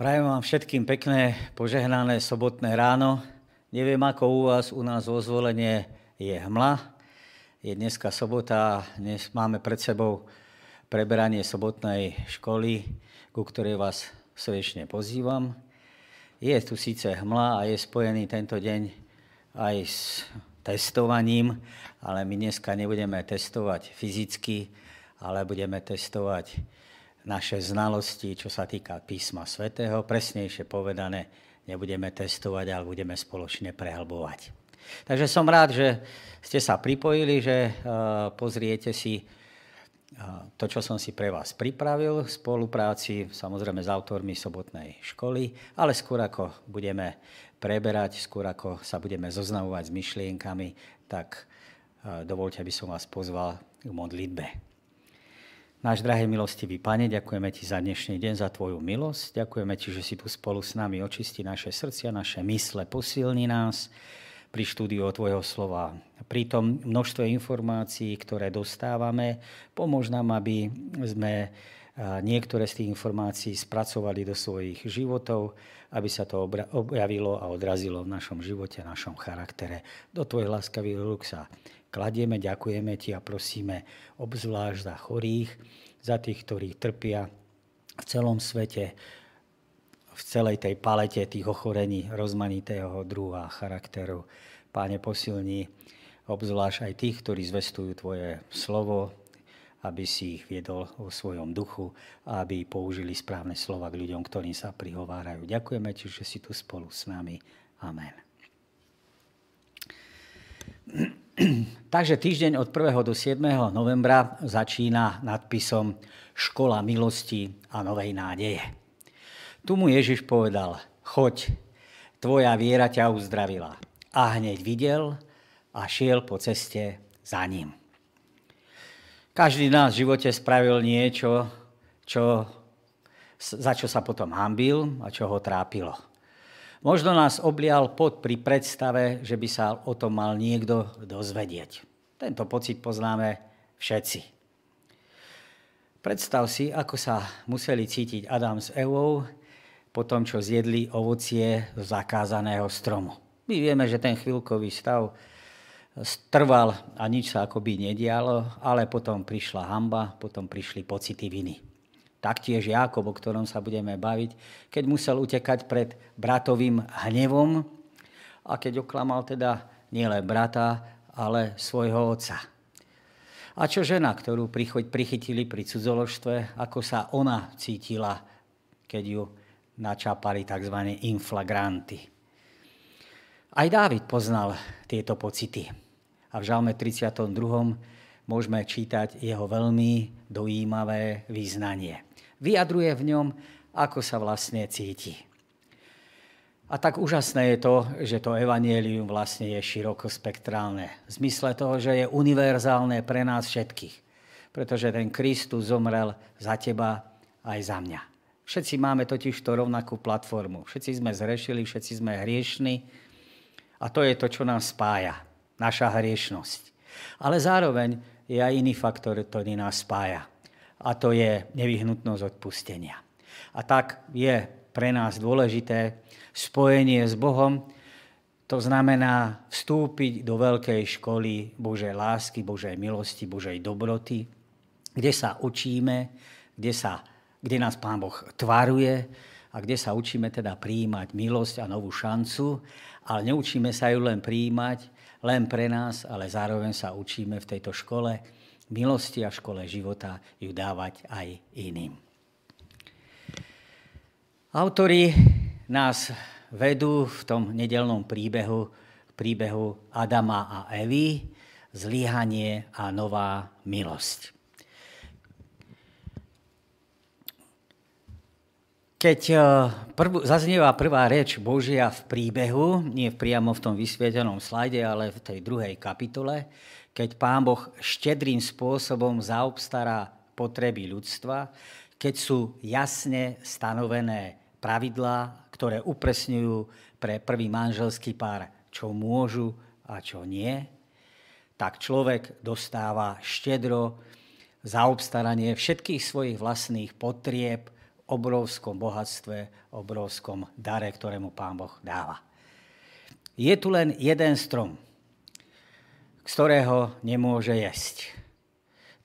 Prajem vám všetkým pekné, požehnané sobotné ráno. Neviem, ako u vás, u nás vo zvolenie je hmla. Je dneska sobota, dnes máme pred sebou preberanie sobotnej školy, ku ktorej vás srdečne pozývam. Je tu síce hmla a je spojený tento deň aj s testovaním, ale my dneska nebudeme testovať fyzicky, ale budeme testovať naše znalosti, čo sa týka písma svätého. Presnejšie povedané, nebudeme testovať, ale budeme spoločne prehlbovať. Takže som rád, že ste sa pripojili, že eh, pozriete si eh, to, čo som si pre vás pripravil v spolupráci samozrejme s autormi sobotnej školy, ale skôr ako budeme preberať, skôr ako sa budeme zoznamovať s myšlienkami, tak eh, dovolte, aby som vás pozval k modlitbe. Náš drahý milostivý Pane, ďakujeme Ti za dnešný deň, za Tvoju milosť. Ďakujeme Ti, že si tu spolu s nami očistí naše srdcia, naše mysle, posilní nás pri štúdiu Tvojho slova. Pri tom množstve informácií, ktoré dostávame, pomôž nám, aby sme niektoré z tých informácií spracovali do svojich životov, aby sa to objavilo a odrazilo v našom živote, v našom charaktere. Do Tvojich láskavých rúk sa kladieme, ďakujeme Ti a prosíme obzvlášť za chorých, za tých, ktorí trpia v celom svete, v celej tej palete tých ochorení rozmanitého druha charakteru. Páne, posilní obzvlášť aj tých, ktorí zvestujú Tvoje slovo, aby si ich viedol vo svojom duchu a aby použili správne slova k ľuďom, ktorým sa prihovárajú. Ďakujeme Ti, že si tu spolu s nami. Amen. Takže týždeň od 1. do 7. novembra začína nadpisom Škola milosti a novej nádeje. Tu mu Ježiš povedal, choď, tvoja viera ťa uzdravila. A hneď videl a šiel po ceste za ním. Každý z nás v živote spravil niečo, čo, za čo sa potom hambil a čo ho trápilo. Možno nás oblial pod pri predstave, že by sa o tom mal niekto dozvedieť. Tento pocit poznáme všetci. Predstav si, ako sa museli cítiť Adam s Evou po tom, čo zjedli ovocie z zakázaného stromu. My vieme, že ten chvíľkový stav trval a nič sa akoby nedialo, ale potom prišla hamba, potom prišli pocity viny. Taktiež Jákob, o ktorom sa budeme baviť, keď musel utekať pred bratovým hnevom a keď oklamal teda nielen brata, ale svojho otca. A čo žena, ktorú prichytili pri cudzoložstve, ako sa ona cítila, keď ju načapali tzv. inflagranty. Aj Dávid poznal tieto pocity. A v Žalme 32. môžeme čítať jeho veľmi dojímavé význanie vyjadruje v ňom, ako sa vlastne cíti. A tak úžasné je to, že to evanielium vlastne je širokospektrálne. V zmysle toho, že je univerzálne pre nás všetkých. Pretože ten Kristus zomrel za teba aj za mňa. Všetci máme totiž to rovnakú platformu. Všetci sme zrešili, všetci sme hriešni. A to je to, čo nás spája. Naša hriešnosť. Ale zároveň je aj iný faktor, ktorý nás spája a to je nevyhnutnosť odpustenia. A tak je pre nás dôležité spojenie s Bohom, to znamená vstúpiť do veľkej školy Božej lásky, Božej milosti, Božej dobroty, kde sa učíme, kde, sa, kde nás Pán Boh tvaruje a kde sa učíme teda prijímať milosť a novú šancu, ale neučíme sa ju len prijímať, len pre nás, ale zároveň sa učíme v tejto škole milosti a v škole života ju dávať aj iným. Autori nás vedú v tom nedelnom príbehu, príbehu Adama a Evy, zlyhanie a nová milosť. Keď eh, prv, zaznieva prvá reč Božia v príbehu, nie priamo v tom vysvietenom slajde, ale v tej druhej kapitole, keď Pán Boh štedrým spôsobom zaobstará potreby ľudstva, keď sú jasne stanovené pravidlá, ktoré upresňujú pre prvý manželský pár, čo môžu a čo nie, tak človek dostáva štedro zaobstaranie všetkých svojich vlastných potrieb obrovskom bohatstve, obrovskom dare, ktorému Pán Boh dáva. Je tu len jeden strom, z ktorého nemôže jesť.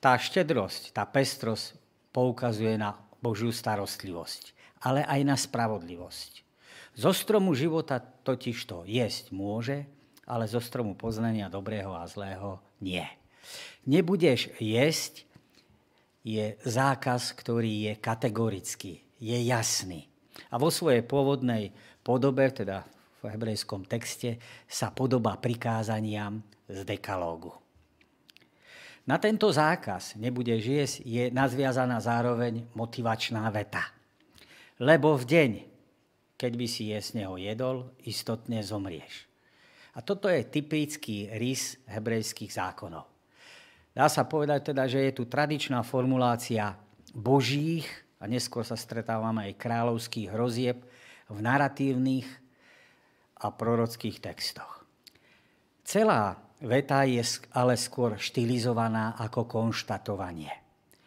Tá štedrosť, tá pestrosť poukazuje na Božiu starostlivosť, ale aj na spravodlivosť. Zo stromu života totiž to jesť môže, ale zo stromu poznania dobrého a zlého nie. Nebudeš jesť je zákaz, ktorý je kategorický, je jasný. A vo svojej pôvodnej podobe, teda v hebrejskom texte, sa podobá prikázaniam z dekalógu. Na tento zákaz nebudeš jesť je nazviazaná zároveň motivačná veta. Lebo v deň, keď by si jesť neho jedol, istotne zomrieš. A toto je typický rys hebrejských zákonov. Dá sa povedať teda, že je tu tradičná formulácia božích, a neskôr sa stretávame aj kráľovských hrozieb v narratívnych a prorockých textoch. Celá veta je ale skôr štilizovaná ako konštatovanie.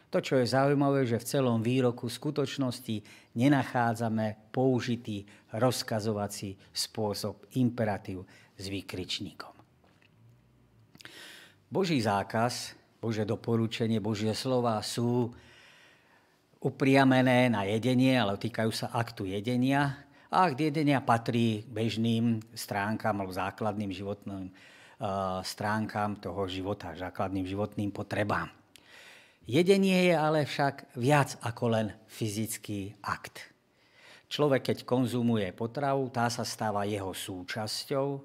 To, čo je zaujímavé, že v celom výroku skutočnosti nenachádzame použitý rozkazovací spôsob imperatív s výkričníkom. Boží zákaz Bože doporučenie, Božie slova sú upriamené na jedenie, ale týkajú sa aktu jedenia. A akt jedenia patrí bežným stránkam alebo základným životným uh, stránkam toho života, základným životným potrebám. Jedenie je ale však viac ako len fyzický akt. Človek, keď konzumuje potravu, tá sa stáva jeho súčasťou,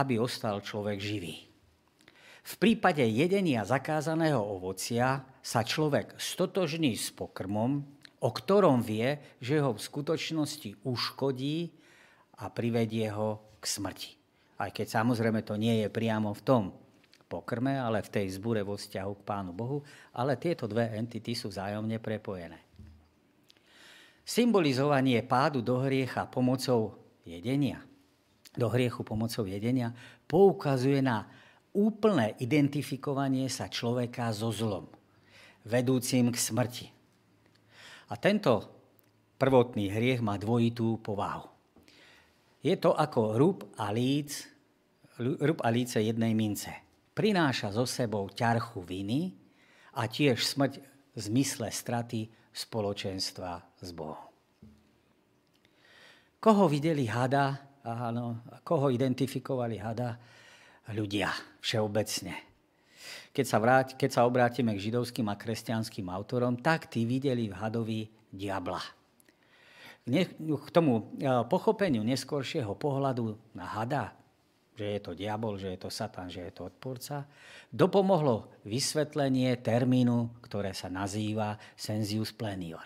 aby ostal človek živý. V prípade jedenia zakázaného ovocia sa človek stotožní s pokrmom, o ktorom vie, že ho v skutočnosti uškodí a privedie ho k smrti. Aj keď samozrejme to nie je priamo v tom pokrme, ale v tej zbure vo vzťahu k Pánu Bohu, ale tieto dve entity sú vzájomne prepojené. Symbolizovanie pádu do hriecha pomocou jedenia, do hriechu pomocou jedenia, poukazuje na úplné identifikovanie sa človeka so zlom, vedúcim k smrti. A tento prvotný hriech má dvojitú povahu. Je to ako rúb a líc, rúb a líce jednej mince. Prináša so sebou ťarchu viny a tiež smrť v zmysle straty spoločenstva s Bohom. Koho videli hada, áno, koho identifikovali hada, ľudia všeobecne. Keď sa, vráť, keď sa obrátime k židovským a kresťanským autorom, tak tí videli v hadovi diabla. K tomu e, pochopeniu neskôršieho pohľadu na hada, že je to diabol, že je to satan, že je to odporca, dopomohlo vysvetlenie termínu, ktoré sa nazýva sensius plenior.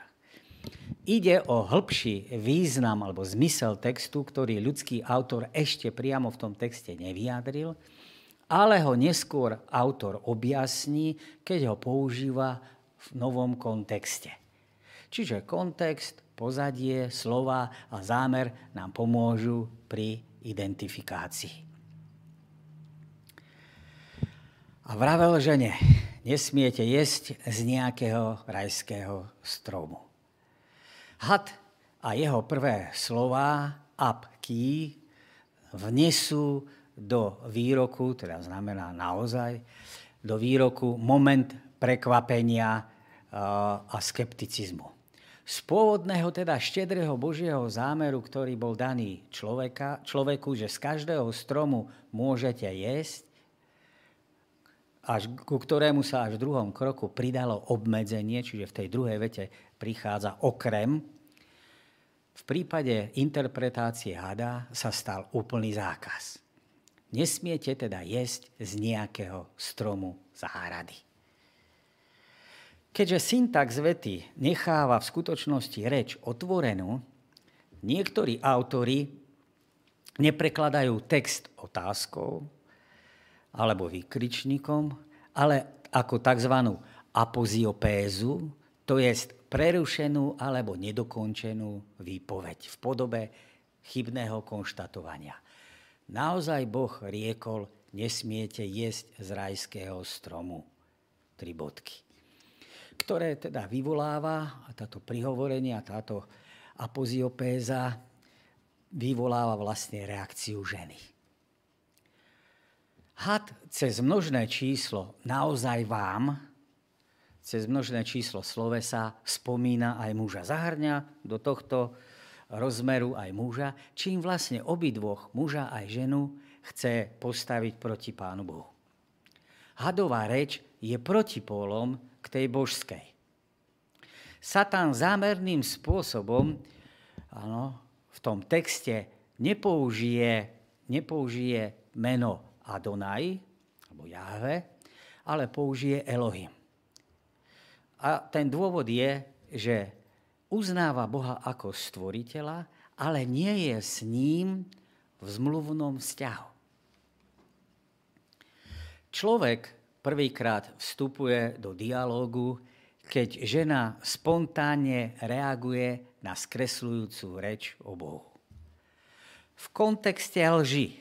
Ide o hĺbší význam alebo zmysel textu, ktorý ľudský autor ešte priamo v tom texte nevyjadril, ale ho neskôr autor objasní, keď ho používa v novom kontexte. Čiže kontext, pozadie, slova a zámer nám pomôžu pri identifikácii. A vravel žene, nesmiete jesť z nejakého rajského stromu. Had a jeho prvé slova apky vnesú do výroku, teda znamená naozaj, do výroku moment prekvapenia a skepticizmu. Z pôvodného, teda štedrého Božieho zámeru, ktorý bol daný človeka, človeku, že z každého stromu môžete jesť, až ku ktorému sa až v druhom kroku pridalo obmedzenie, čiže v tej druhej vete prichádza okrem, v prípade interpretácie hada sa stal úplný zákaz. Nesmiete teda jesť z nejakého stromu záhrady. Keďže syntax vety necháva v skutočnosti reč otvorenú, niektorí autory neprekladajú text otázkou alebo výkričníkom, ale ako tzv. apoziopézu, to je prerušenú alebo nedokončenú výpoveď v podobe chybného konštatovania. Naozaj Boh riekol, nesmiete jesť z rajského stromu. Tri bodky. ktoré teda vyvoláva, a táto prihovorenie a táto apoziopéza vyvoláva vlastne reakciu ženy. Had cez množné číslo naozaj vám, cez množné číslo slovesa spomína aj muža. Zahrňa do tohto rozmeru aj muža, čím vlastne obidvoch, muža aj ženu, chce postaviť proti Pánu Bohu. Hadová reč je protipólom k tej božskej. Satan zámerným spôsobom áno, v tom texte nepoužije, nepoužije meno Adonai, alebo Jahve, ale použije Elohim. A ten dôvod je, že uznáva Boha ako stvoriteľa, ale nie je s ním v zmluvnom vzťahu. Človek prvýkrát vstupuje do dialógu, keď žena spontánne reaguje na skresľujúcu reč o Bohu. V kontexte lži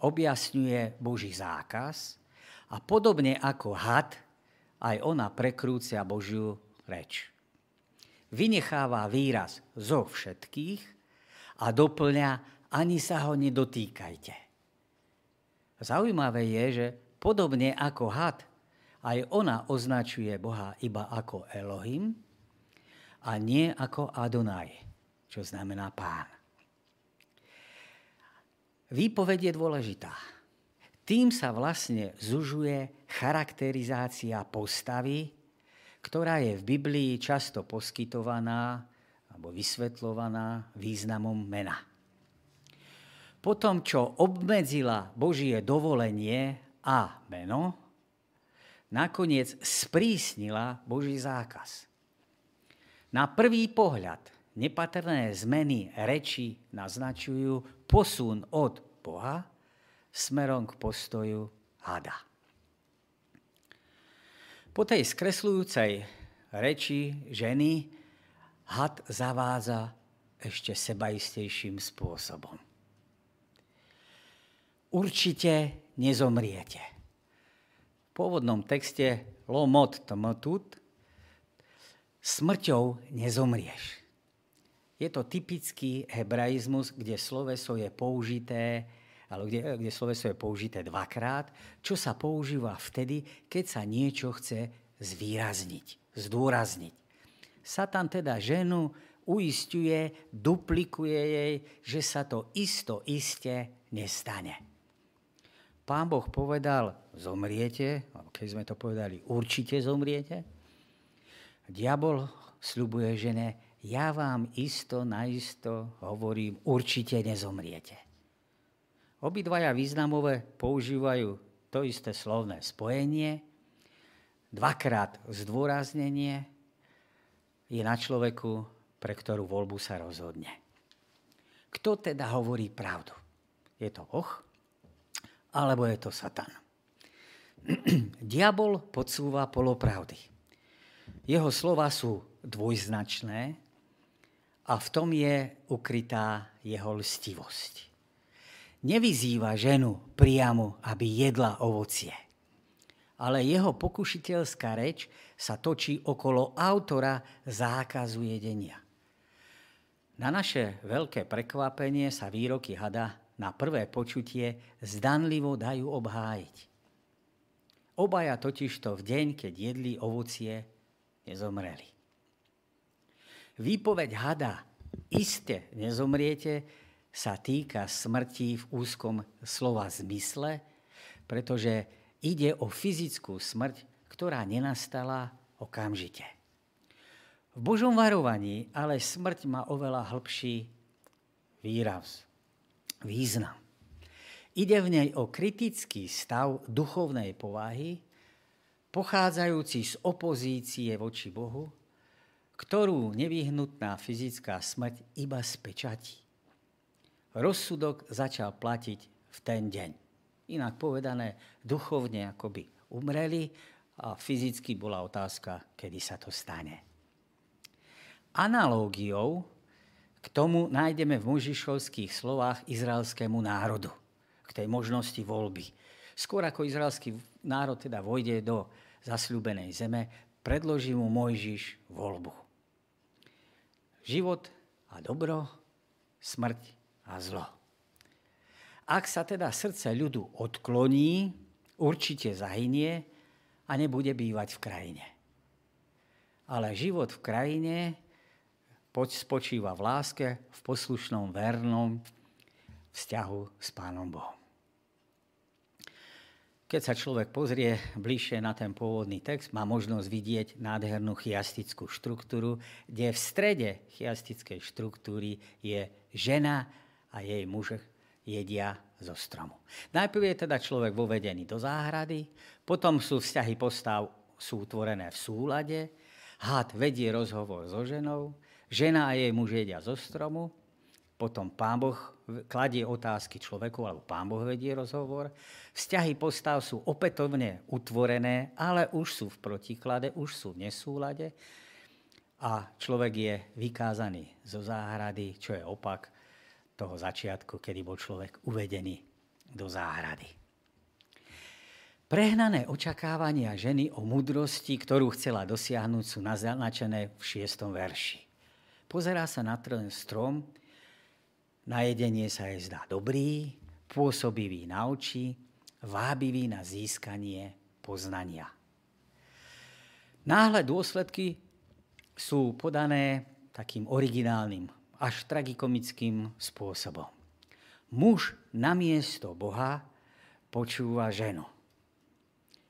objasňuje Boží zákaz a podobne ako had, aj ona prekrúcia Božiu reč. Vynecháva výraz zo všetkých a doplňa ani sa ho nedotýkajte. Zaujímavé je, že Podobne ako had, aj ona označuje Boha iba ako Elohim a nie ako Adonai, čo znamená pán. Výpoveď je dôležitá. Tým sa vlastne zužuje charakterizácia postavy, ktorá je v Biblii často poskytovaná alebo vysvetľovaná významom mena. Potom, čo obmedzila Božie dovolenie a meno, nakoniec sprísnila Boží zákaz. Na prvý pohľad nepatrné zmeny reči naznačujú posun od Boha smerom k postoju hada. Po tej skresľujúcej reči ženy had zavádza ešte sebaistejším spôsobom. Určite nezomriete. V pôvodnom texte lomot tmtut smrťou nezomrieš. Je to typický hebraizmus, kde sloveso je použité, ale kde, kde sloveso je použité dvakrát, čo sa používa vtedy, keď sa niečo chce zvýrazniť, zdôrazniť. Satan teda ženu uistuje, duplikuje jej, že sa to isto iste nestane. Pán Boh povedal, zomriete, alebo keď sme to povedali, určite zomriete. Diabol sľubuje žene, ja vám isto, naisto hovorím, určite nezomriete. Obidvaja významové používajú to isté slovné spojenie, dvakrát zdôraznenie je na človeku, pre ktorú voľbu sa rozhodne. Kto teda hovorí pravdu? Je to Boh alebo je to Satan. Diabol podsúva polopravdy. Jeho slova sú dvojznačné a v tom je ukrytá jeho lstivosť. Nevyzýva ženu priamo, aby jedla ovocie. Ale jeho pokušiteľská reč sa točí okolo autora zákazu jedenia. Na naše veľké prekvapenie sa výroky hada na prvé počutie zdanlivo dajú obhájiť. Obaja totižto v deň, keď jedli ovocie, nezomreli. Výpoveď hada iste nezomriete sa týka smrti v úzkom slova zmysle, pretože ide o fyzickú smrť, ktorá nenastala okamžite. V Božom varovaní ale smrť má oveľa hĺbší výraz význam. Ide v nej o kritický stav duchovnej povahy, pochádzajúci z opozície voči Bohu, ktorú nevyhnutná fyzická smrť iba spečatí. Rozsudok začal platiť v ten deň. Inak povedané, duchovne akoby umreli a fyzicky bola otázka, kedy sa to stane. Analógiou k tomu nájdeme v Možišovských slovách izraelskému národu, k tej možnosti voľby. Skôr ako izraelský národ teda vojde do zasľúbenej zeme, predloží mu Mojžiš voľbu. Život a dobro, smrť a zlo. Ak sa teda srdce ľudu odkloní, určite zahynie a nebude bývať v krajine. Ale život v krajine spočíva v láske, v poslušnom, vernom vzťahu s Pánom Bohom. Keď sa človek pozrie bližšie na ten pôvodný text, má možnosť vidieť nádhernú chiastickú štruktúru, kde v strede chiastickej štruktúry je žena a jej muž jedia zo stromu. Najprv je teda človek vovedený do záhrady, potom sú vzťahy postav sú utvorené v súlade, had vedie rozhovor so ženou, žena a jej muž jedia zo stromu, potom pán Boh kladie otázky človeku, alebo pán Boh vedie rozhovor. Vzťahy postav sú opätovne utvorené, ale už sú v protiklade, už sú v nesúlade a človek je vykázaný zo záhrady, čo je opak toho začiatku, kedy bol človek uvedený do záhrady. Prehnané očakávania ženy o mudrosti, ktorú chcela dosiahnuť, sú naznačené v šiestom verši. Pozerá sa na ten strom, na jedenie sa jej zdá dobrý, pôsobivý na oči, vábivý na získanie poznania. Náhle dôsledky sú podané takým originálnym, až tragikomickým spôsobom. Muž namiesto Boha počúva ženu,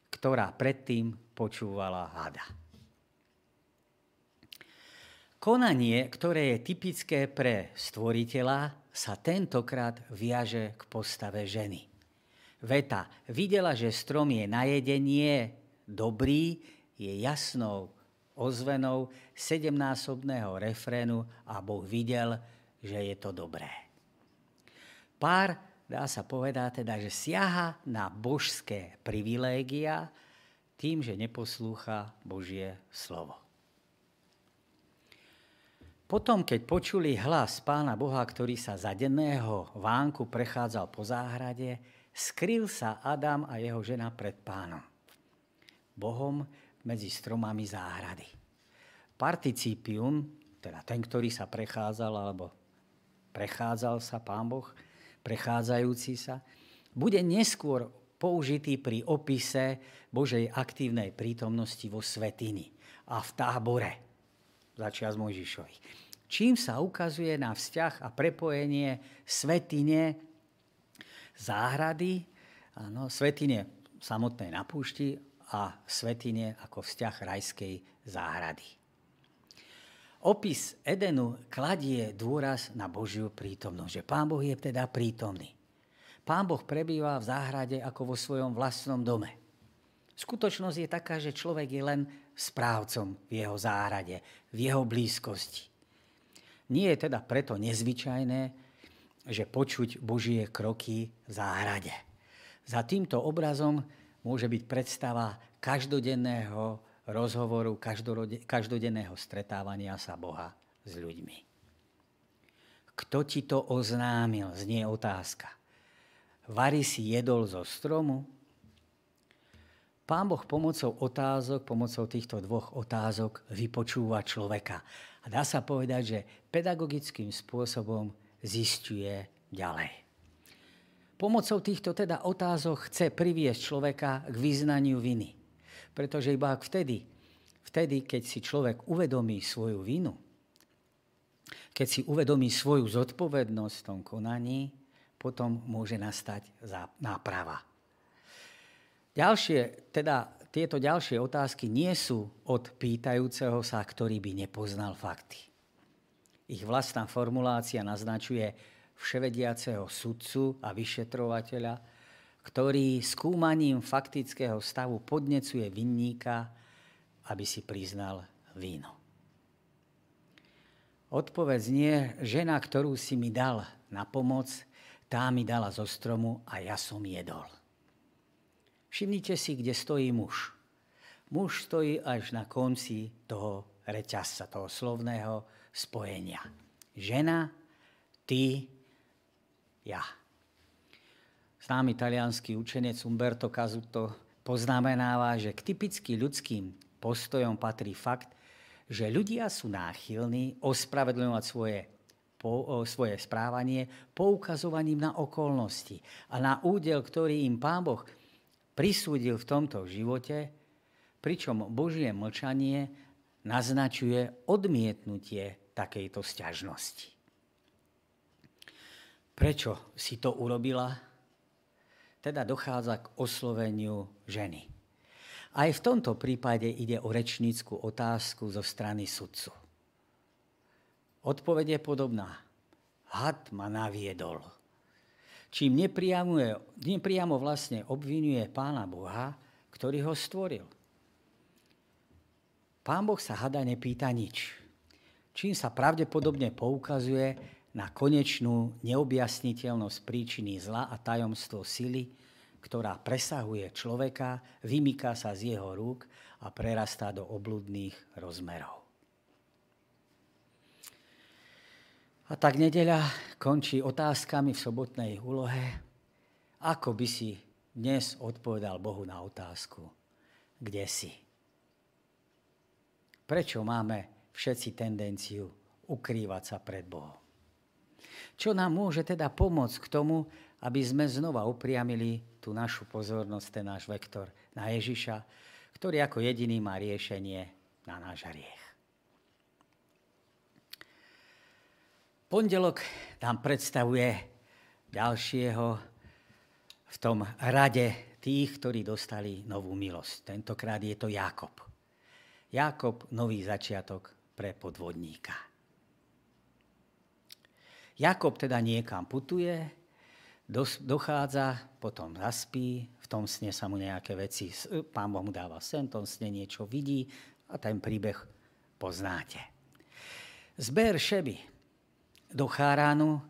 ktorá predtým počúvala hada. Konanie, ktoré je typické pre stvoriteľa, sa tentokrát viaže k postave ženy. Veta videla, že strom je na jedenie dobrý, je jasnou ozvenou sedemnásobného refrénu a Boh videl, že je to dobré. Pár, dá sa povedať teda, že siaha na božské privilégia tým, že neposlúcha Božie slovo. Potom, keď počuli hlas pána Boha, ktorý sa za denného vánku prechádzal po záhrade, skryl sa Adam a jeho žena pred pánom. Bohom medzi stromami záhrady. Participium, teda ten, ktorý sa prechádzal, alebo prechádzal sa pán Boh, prechádzajúci sa, bude neskôr použitý pri opise Božej aktívnej prítomnosti vo svetini a v tábore začias Mojžišovi. Čím sa ukazuje na vzťah a prepojenie svetine záhrady, áno, svetine samotnej na púšti a svetine ako vzťah rajskej záhrady. Opis Edenu kladie dôraz na Božiu prítomnosť, že Pán Boh je teda prítomný. Pán Boh prebýva v záhrade ako vo svojom vlastnom dome. Skutočnosť je taká, že človek je len správcom v jeho záhrade, v jeho blízkosti. Nie je teda preto nezvyčajné, že počuť Božie kroky v záhrade. Za týmto obrazom môže byť predstava každodenného rozhovoru, každodenného stretávania sa Boha s ľuďmi. Kto ti to oznámil, znie otázka. Vary si jedol zo stromu? Pán Boh pomocou otázok, pomocou týchto dvoch otázok vypočúva človeka. A dá sa povedať, že pedagogickým spôsobom zistuje ďalej. Pomocou týchto teda otázok chce priviesť človeka k vyznaniu viny. Pretože iba vtedy, vtedy, keď si človek uvedomí svoju vinu, keď si uvedomí svoju zodpovednosť v tom konaní, potom môže nastať náprava. Ďalšie, teda tieto ďalšie otázky nie sú od pýtajúceho sa, ktorý by nepoznal fakty. Ich vlastná formulácia naznačuje vševediaceho sudcu a vyšetrovateľa, ktorý skúmaním faktického stavu podnecuje vinníka, aby si priznal víno. Odpoveď nie, žena, ktorú si mi dal na pomoc, tá mi dala zo stromu a ja som jedol. Všimnite si, kde stojí muž. Muž stojí až na konci toho reťazca, toho slovného spojenia. Žena, ty, ja. Známy talianský učenec Umberto Cazuto poznamenáva, že k typicky ľudským postojom patrí fakt, že ľudia sú náchylní ospravedlňovať svoje, po, svoje správanie poukazovaním na okolnosti a na údel, ktorý im Pán Boh prisúdil v tomto živote, pričom Božie mlčanie naznačuje odmietnutie takejto sťažnosti. Prečo si to urobila? Teda dochádza k osloveniu ženy. Aj v tomto prípade ide o rečníckú otázku zo strany sudcu. Odpoveď je podobná. Had ma naviedol. Čím nepriamo vlastne obvinuje pána Boha, ktorý ho stvoril. Pán Boh sa hada nepýta nič. Čím sa pravdepodobne poukazuje na konečnú neobjasniteľnosť príčiny zla a tajomstvo sily, ktorá presahuje človeka, vymýka sa z jeho rúk a prerastá do obludných rozmerov. A tak nedeľa končí otázkami v sobotnej úlohe. Ako by si dnes odpovedal Bohu na otázku, kde si? Prečo máme všetci tendenciu ukrývať sa pred Bohom? Čo nám môže teda pomôcť k tomu, aby sme znova upriamili tú našu pozornosť, ten náš vektor na Ježiša, ktorý ako jediný má riešenie na náš hriech. Pondelok nám predstavuje ďalšieho v tom rade tých, ktorí dostali novú milosť. Tentokrát je to Jakob. Jakob, nový začiatok pre podvodníka. Jakob teda niekam putuje, dochádza, potom zaspí, v tom sne sa mu nejaké veci, pán Boh mu dáva sen, v tom sne niečo vidí a ten príbeh poznáte. Zber Šeby do Cháránu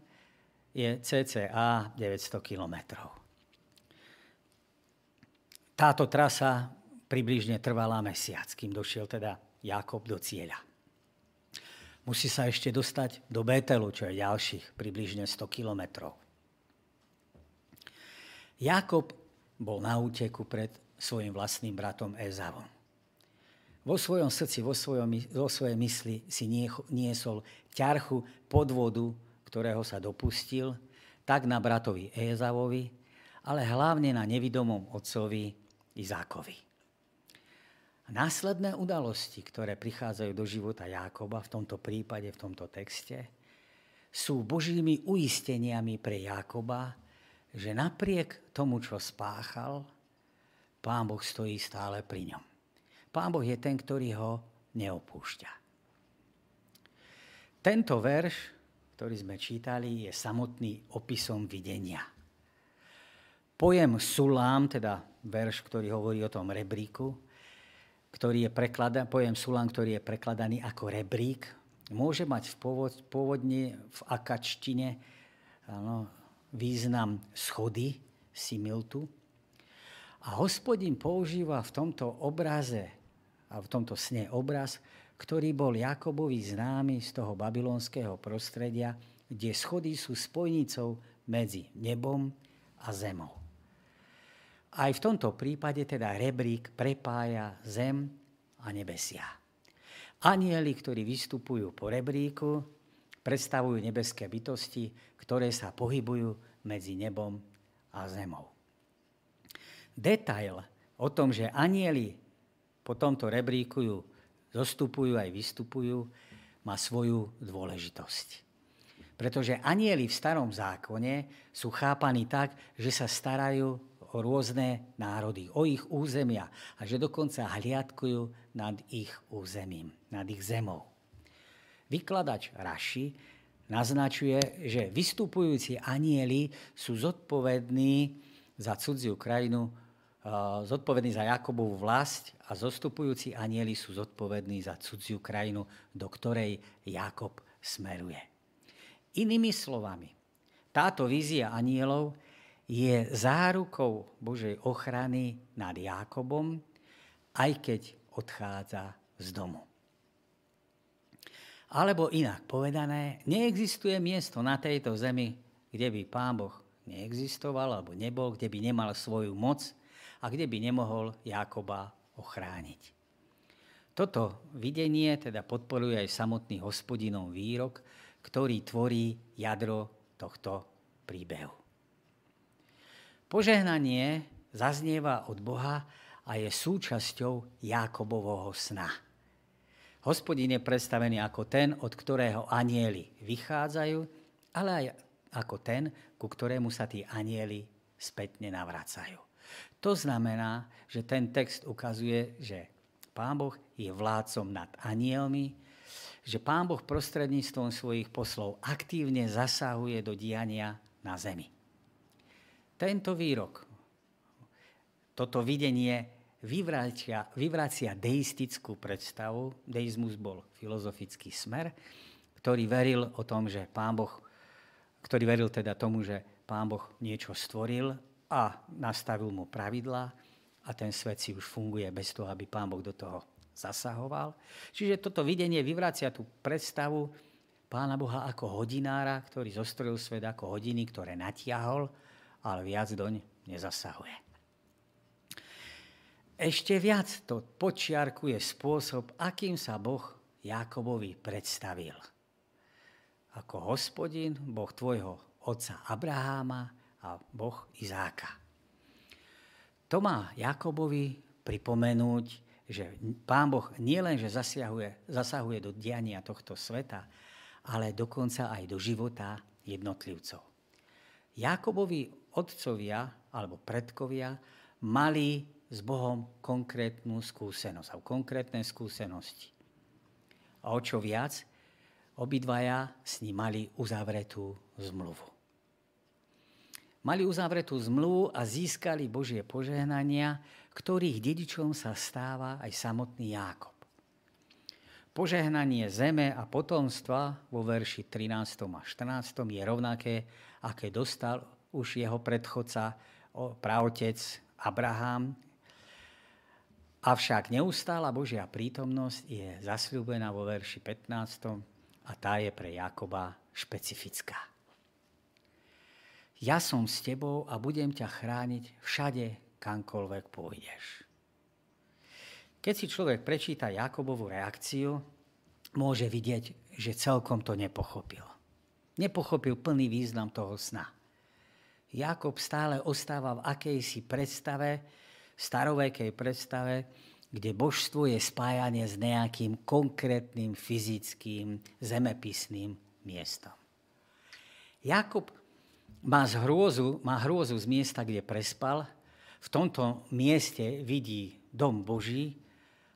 je cca 900 kilometrov. Táto trasa približne trvala mesiac, kým došiel teda Jakob do cieľa. Musí sa ešte dostať do Betelu, čo je ďalších približne 100 kilometrov. Jakob bol na úteku pred svojim vlastným bratom Ezavom. Vo svojom srdci, vo, svojom, vo svojej mysli si niesol ťarchu podvodu, ktorého sa dopustil, tak na bratovi Ezavovi, ale hlavne na nevidomom otcovi Izákovi. Následné udalosti, ktoré prichádzajú do života Jákoba, v tomto prípade, v tomto texte, sú božími uisteniami pre Jákoba, že napriek tomu, čo spáchal, Pán Boh stojí stále pri ňom. Pán Boh je ten, ktorý ho neopúšťa. Tento verš, ktorý sme čítali, je samotný opisom videnia. Pojem sulám, teda verš, ktorý hovorí o tom rebríku, ktorý je prekladaný, pojem sulám, ktorý je prekladaný ako rebrík, môže mať v pôvodne v akačtine áno, význam schody, similtu. A hospodin používa v tomto obraze a v tomto sne obraz, ktorý bol Jakobovi známy z toho babylonského prostredia, kde schody sú spojnicou medzi nebom a zemou. Aj v tomto prípade teda rebrík prepája zem a nebesia. Anieli, ktorí vystupujú po rebríku, predstavujú nebeské bytosti, ktoré sa pohybujú medzi nebom a zemou. Detail o tom, že anieli po tomto rebríkujú, zostupujú aj vystupujú, má svoju dôležitosť. Pretože anieli v starom zákone sú chápaní tak, že sa starajú rôzne národy, o ich územia a že dokonca hliadkujú nad ich územím, nad ich zemou. Vykladač Raši naznačuje, že vystupujúci anieli sú zodpovední za cudziu krajinu, zodpovední za Jakobovú vlast a zostupujúci anieli sú zodpovední za cudziu krajinu, do ktorej Jakob smeruje. Inými slovami, táto vízia anielov je zárukou Božej ochrany nad Jakobom, aj keď odchádza z domu. Alebo inak povedané, neexistuje miesto na tejto zemi, kde by Pán Boh neexistoval alebo nebol, kde by nemal svoju moc a kde by nemohol Jakoba ochrániť. Toto videnie teda podporuje aj samotný hospodinov výrok, ktorý tvorí jadro tohto príbehu. Požehnanie zaznieva od Boha a je súčasťou Jákobovho sna. Hospodin je predstavený ako ten, od ktorého anieli vychádzajú, ale aj ako ten, ku ktorému sa tí anieli spätne navracajú. To znamená, že ten text ukazuje, že Pán Boh je vládcom nad anielmi, že Pán Boh prostredníctvom svojich poslov aktívne zasahuje do diania na zemi. Tento výrok, toto videnie vyvracia, vyvracia deistickú predstavu. Deizmus bol filozofický smer, ktorý veril o tom, že Pán Boh, ktorý veril teda tomu, že Pán Boh niečo stvoril a nastavil mu pravidlá a ten svet si už funguje bez toho, aby Pán Boh do toho zasahoval. Čiže toto videnie vyvracia tú predstavu Pána Boha ako hodinára, ktorý zostrojil svet ako hodiny, ktoré natiahol, ale viac doň nezasahuje. Ešte viac to počiarkuje spôsob, akým sa Boh Jakobovi predstavil. Ako hospodin, Boh tvojho otca Abraháma a Boh Izáka. To má Jakobovi pripomenúť, že Pán Boh nielen, že zasahuje, zasahuje do diania tohto sveta, ale dokonca aj do života jednotlivcov. Jakobovi otcovia alebo predkovia mali s Bohom konkrétnu skúsenosť alebo konkrétne skúsenosti. A o čo viac, obidvaja s ním mali uzavretú zmluvu. Mali uzavretú zmluvu a získali Božie požehnania, ktorých dedičom sa stáva aj samotný Jákob. Požehnanie zeme a potomstva vo verši 13. a 14. je rovnaké, aké dostal už jeho predchodca, praotec Abraham Avšak neustála Božia prítomnosť je zasľúbená vo verši 15 a tá je pre Jakoba špecifická. Ja som s tebou a budem ťa chrániť všade, kamkoľvek pôjdeš. Keď si človek prečíta Jakobovú reakciu, môže vidieť, že celkom to nepochopil. Nepochopil plný význam toho sna. Jakob stále ostáva v akejsi predstave, starovekej predstave, kde božstvo je spájanie s nejakým konkrétnym fyzickým zemepisným miestom. Jakob má, hrôzu, má hrôzu z miesta, kde prespal. V tomto mieste vidí dom Boží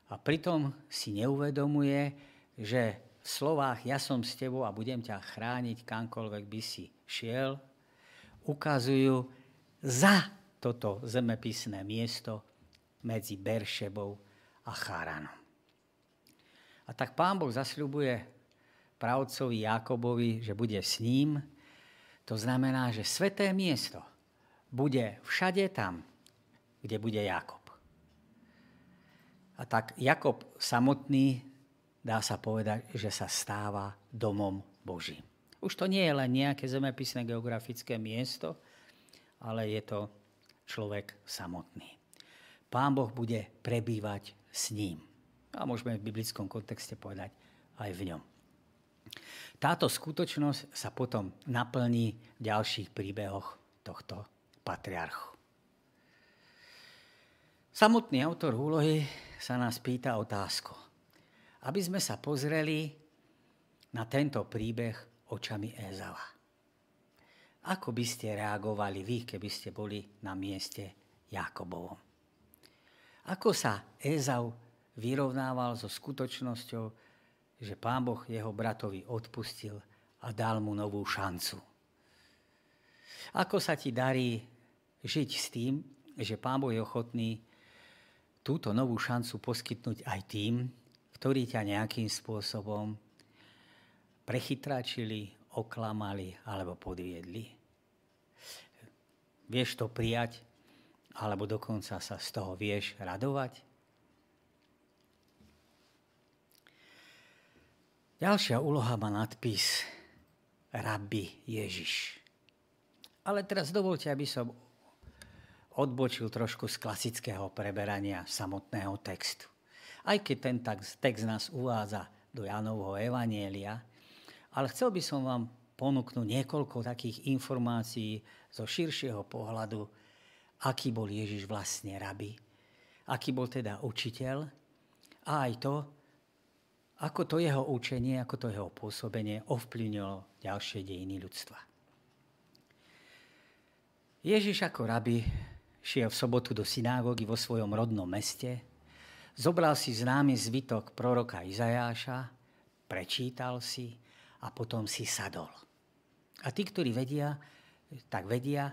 a pritom si neuvedomuje, že v slovách ja som s tebou a budem ťa chrániť, kamkoľvek by si šiel, ukazujú za toto zemepisné miesto medzi Beršebou a Cháranom. A tak pán Boh zasľubuje pravcovi Jakobovi, že bude s ním. To znamená, že sveté miesto bude všade tam, kde bude Jakob. A tak Jakob samotný, dá sa povedať, že sa stáva domom Božím. Už to nie je len nejaké zemepisné geografické miesto, ale je to človek samotný. Pán Boh bude prebývať s ním. A môžeme v biblickom kontexte povedať aj v ňom. Táto skutočnosť sa potom naplní v ďalších príbehoch tohto patriarchu. Samotný autor úlohy sa nás pýta otázku. Aby sme sa pozreli na tento príbeh očami Ezava. Ako by ste reagovali vy, keby ste boli na mieste Jakobovom? Ako sa Ezau vyrovnával so skutočnosťou, že pán Boh jeho bratovi odpustil a dal mu novú šancu? Ako sa ti darí žiť s tým, že pán Boh je ochotný túto novú šancu poskytnúť aj tým, ktorí ťa nejakým spôsobom prechytračili, oklamali alebo podviedli. Vieš to prijať, alebo dokonca sa z toho vieš radovať? Ďalšia úloha má nadpis Rabbi Ježiš. Ale teraz dovolte, aby som odbočil trošku z klasického preberania samotného textu. Aj keď ten text nás uvádza do Janovho Evanielia, ale chcel by som vám ponúknuť niekoľko takých informácií zo širšieho pohľadu, aký bol Ježiš vlastne rabi, aký bol teda učiteľ a aj to, ako to jeho učenie, ako to jeho pôsobenie ovplyvnilo ďalšie dejiny ľudstva. Ježiš ako rabi šiel v sobotu do synagógy vo svojom rodnom meste, zobral si známy zvytok proroka Izajáša, prečítal si a potom si sadol. A tí, ktorí vedia, tak vedia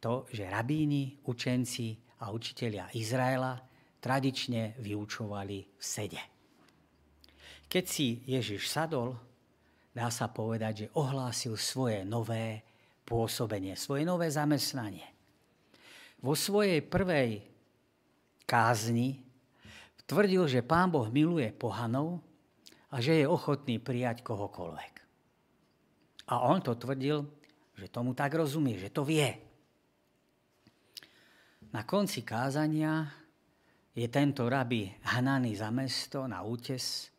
to, že rabíni, učenci a učitelia Izraela tradične vyučovali v sede. Keď si Ježiš sadol, dá sa povedať, že ohlásil svoje nové pôsobenie, svoje nové zamestnanie. Vo svojej prvej kázni tvrdil, že Pán Boh miluje pohanov a že je ochotný prijať kohokoľvek. A on to tvrdil, že tomu tak rozumie, že to vie. Na konci kázania je tento rabi hnaný za mesto na útes,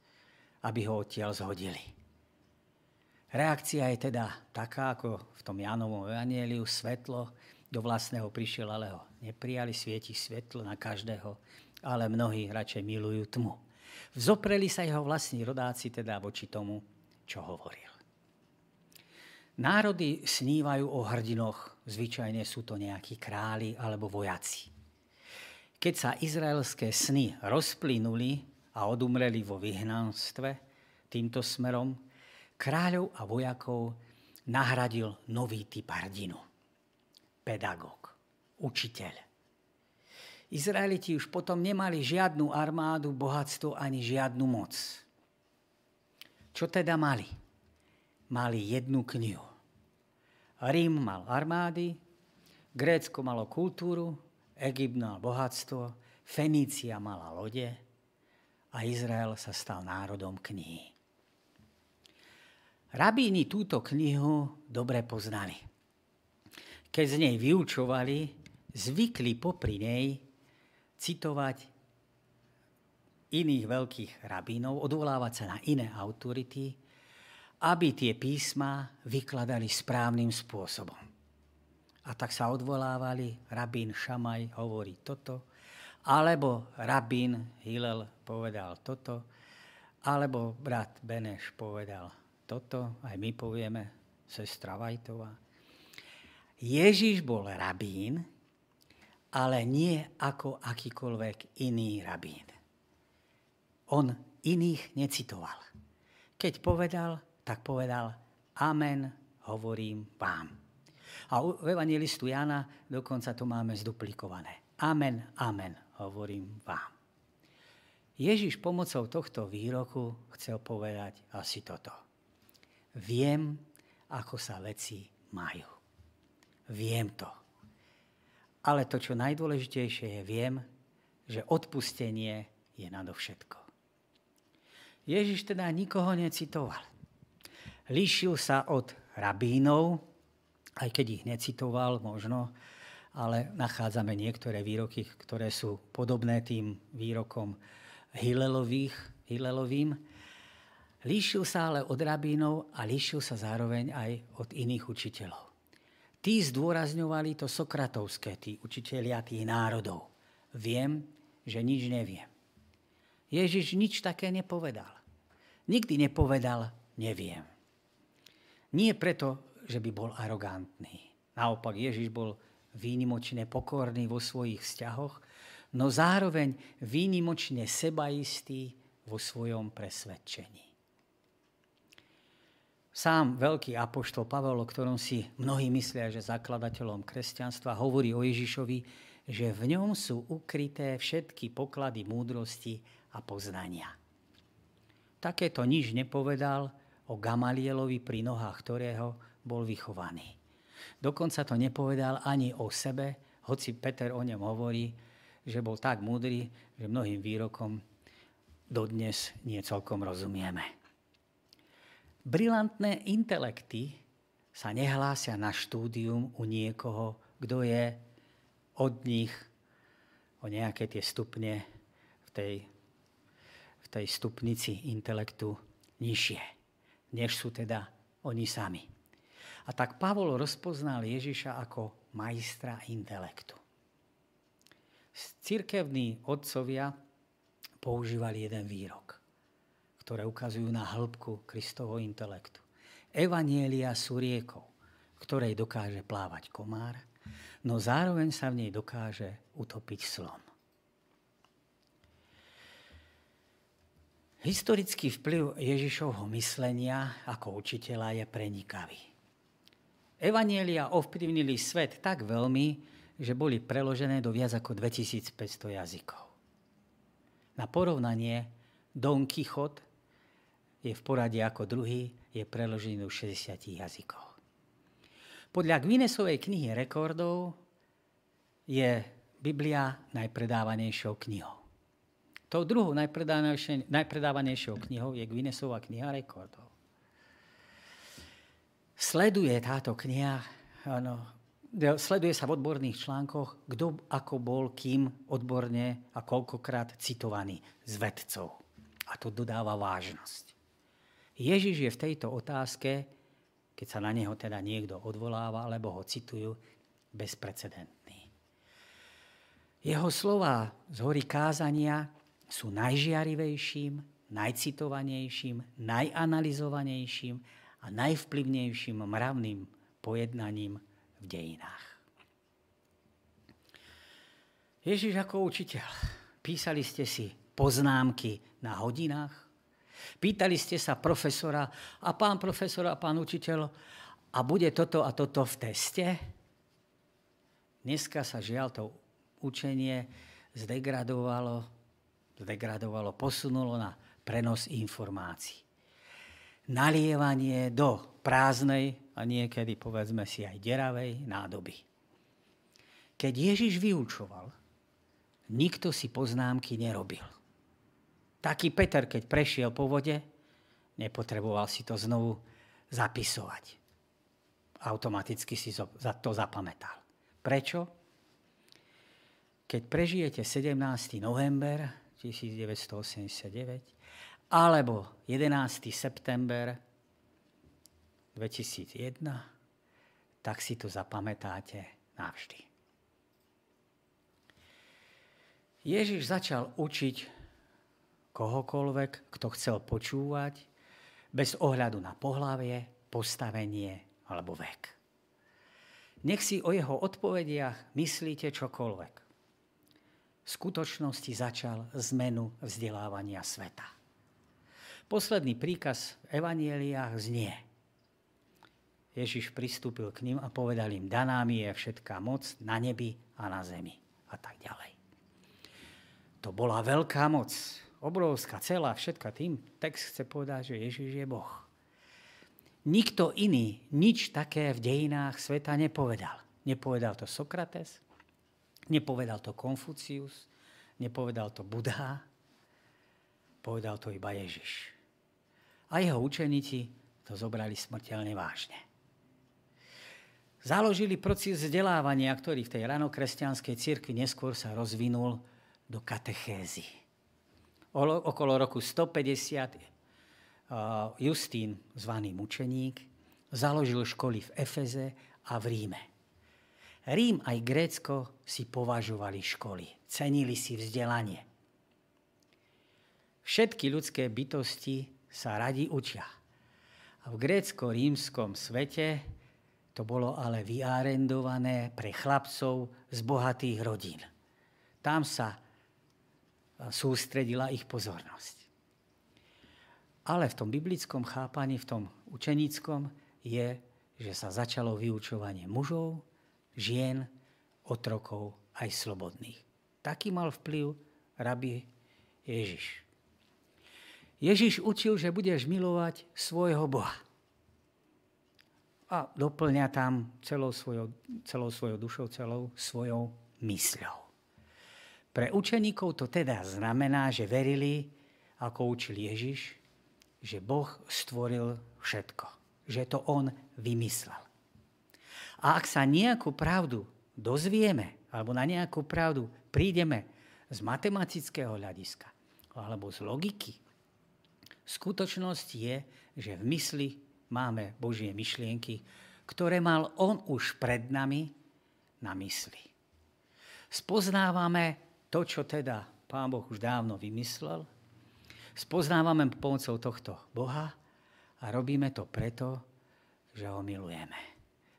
aby ho odtiaľ zhodili. Reakcia je teda taká, ako v tom Jánovom evanieliu, svetlo do vlastného prišiel, ale ho neprijali, svieti svetlo na každého, ale mnohí radšej milujú tmu. Vzopreli sa jeho vlastní rodáci teda voči tomu, čo hovoril. Národy snívajú o hrdinoch, zvyčajne sú to nejakí králi alebo vojaci. Keď sa izraelské sny rozplynuli a odumreli vo vyhnanstve týmto smerom, kráľov a vojakov nahradil nový typ hrdinu. Pedagóg, učiteľ. Izraeliti už potom nemali žiadnu armádu, bohatstvo ani žiadnu moc. Čo teda mali? Mali jednu knihu Rím mal armády, Grécko malo kultúru, Egypt mal bohatstvo, Fenícia mala lode a Izrael sa stal národom knihy. Rabíni túto knihu dobre poznali. Keď z nej vyučovali, zvykli popri nej citovať iných veľkých rabínov, odvolávať sa na iné autority, aby tie písma vykladali správnym spôsobom. A tak sa odvolávali, rabín Šamaj hovorí toto, alebo rabín Hillel povedal toto, alebo brat Beneš povedal toto, aj my povieme, sestra Vajtová. Ježiš bol rabín, ale nie ako akýkoľvek iný rabín. On iných necitoval. Keď povedal, tak povedal, amen, hovorím vám. A u evangelistu Jana dokonca to máme zduplikované. Amen, amen, hovorím vám. Ježiš pomocou tohto výroku chcel povedať asi toto. Viem, ako sa veci majú. Viem to. Ale to, čo najdôležitejšie je, viem, že odpustenie je nadovšetko. Ježiš teda nikoho necitoval. Líšil sa od rabínov, aj keď ich necitoval možno, ale nachádzame niektoré výroky, ktoré sú podobné tým výrokom Hilelových, Hilelovým. Líšil sa ale od rabínov a líšil sa zároveň aj od iných učiteľov. Tí zdôrazňovali to sokratovské, tí učiteľia tých národov. Viem, že nič neviem. Ježiš nič také nepovedal. Nikdy nepovedal, neviem. Nie preto, že by bol arogantný. Naopak Ježiš bol výnimočne pokorný vo svojich vzťahoch, no zároveň výnimočne sebaistý vo svojom presvedčení. Sám veľký apoštol Pavel, o ktorom si mnohí myslia, že zakladateľom kresťanstva, hovorí o Ježišovi, že v ňom sú ukryté všetky poklady múdrosti a poznania. Takéto nič nepovedal, o Gamalielovi, pri nohách ktorého bol vychovaný. Dokonca to nepovedal ani o sebe, hoci Peter o ňom hovorí, že bol tak múdry, že mnohým výrokom dodnes nie celkom rozumieme. Brilantné intelekty sa nehlásia na štúdium u niekoho, kto je od nich o nejaké tie stupne v tej v tej stupnici intelektu nižšie, než sú teda oni sami. A tak Pavol rozpoznal Ježiša ako majstra intelektu. Cirkevní otcovia používali jeden výrok, ktoré ukazujú na hĺbku Kristovho intelektu. Evanielia sú riekou, ktorej dokáže plávať komár, no zároveň sa v nej dokáže utopiť slon. Historický vplyv Ježišovho myslenia ako učiteľa je prenikavý. Evanielia ovplyvnili svet tak veľmi, že boli preložené do viac ako 2500 jazykov. Na porovnanie Don Quixote je v poradí ako druhý, je preložený do 60 jazykov. Podľa Guinnessovej knihy rekordov je Biblia najpredávanejšou knihou. Tou druhou najpredávanejšou knihou je Guinnessová kniha rekordov. Sleduje táto kniha, ano, sleduje sa v odborných článkoch, kto ako bol kým odborne a koľkokrát citovaný z vedcov. A to dodáva vážnosť. Ježiš je v tejto otázke, keď sa na neho teda niekto odvoláva alebo ho citujú, bezprecedentný. Jeho slova z hory kázania sú najžiarivejším, najcitovanejším, najanalizovanejším a najvplyvnejším mravným pojednaním v dejinách. Ježiš ako učiteľ, písali ste si poznámky na hodinách, pýtali ste sa profesora a pán profesor a pán učiteľ, a bude toto a toto v teste? Dneska sa žiaľ to učenie zdegradovalo zdegradovalo, posunulo na prenos informácií. Nalievanie do prázdnej a niekedy povedzme si aj deravej nádoby. Keď Ježiš vyučoval, nikto si poznámky nerobil. Taký Peter, keď prešiel po vode, nepotreboval si to znovu zapisovať. Automaticky si to zapamätal. Prečo? Keď prežijete 17. november 1989, alebo 11. september 2001, tak si to zapamätáte navždy. Ježiš začal učiť kohokoľvek, kto chcel počúvať, bez ohľadu na pohlavie, postavenie alebo vek. Nech si o jeho odpovediach myslíte čokoľvek v skutočnosti začal zmenu vzdelávania sveta. Posledný príkaz v evanieliách znie. Ježiš pristúpil k ním a povedal im, daná mi je všetká moc na nebi a na zemi a tak ďalej. To bola veľká moc, obrovská, celá, všetka. Tým text chce povedať, že Ježiš je Boh. Nikto iný nič také v dejinách sveta nepovedal. Nepovedal to Sokrates, Nepovedal to Konfucius, nepovedal to Buddha, povedal to iba Ježiš. A jeho učeníci to zobrali smrteľne vážne. Založili proces vzdelávania, ktorý v tej ranokresťanskej cirkvi neskôr sa rozvinul do katechézy. Okolo roku 150 Justín, zvaný mučeník, založil školy v Efeze a v Ríme. Rím aj Grécko si považovali školy, cenili si vzdelanie. Všetky ľudské bytosti sa radi učia. A v grécko-rímskom svete to bolo ale vyarendované pre chlapcov z bohatých rodín. Tam sa sústredila ich pozornosť. Ale v tom biblickom chápaní, v tom učenickom je, že sa začalo vyučovanie mužov, žien, otrokov aj slobodných. Taký mal vplyv rabi Ježiš. Ježiš učil, že budeš milovať svojho Boha. A doplňa tam celou svojou, celou svojou dušou, celou svojou mysľou. Pre učeníkov to teda znamená, že verili, ako učil Ježiš, že Boh stvoril všetko. Že to On vymyslel. A ak sa nejakú pravdu dozvieme, alebo na nejakú pravdu prídeme z matematického hľadiska, alebo z logiky. Skutočnosť je, že v mysli máme Božie myšlienky, ktoré mal On už pred nami na mysli. Spoznávame to, čo teda Pán Boh už dávno vymyslel, spoznávame pomocou tohto Boha a robíme to preto, že ho milujeme.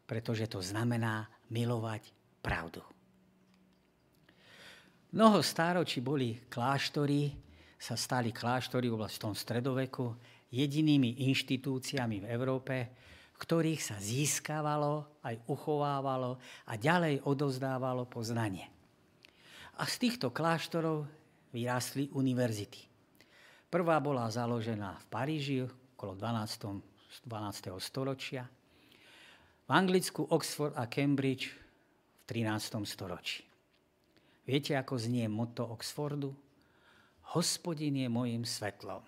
Pretože to znamená milovať pravdu. Mnoho stáročí boli kláštory, sa stali kláštory v tom stredoveku jedinými inštitúciami v Európe, v ktorých sa získavalo, aj uchovávalo a ďalej odozdávalo poznanie. A z týchto kláštorov vyrástli univerzity. Prvá bola založená v Paríži okolo 12. 12. storočia, v Anglicku Oxford a Cambridge v 13. storočí. Viete, ako znie motto Oxfordu? Hospodin je mojim svetlom.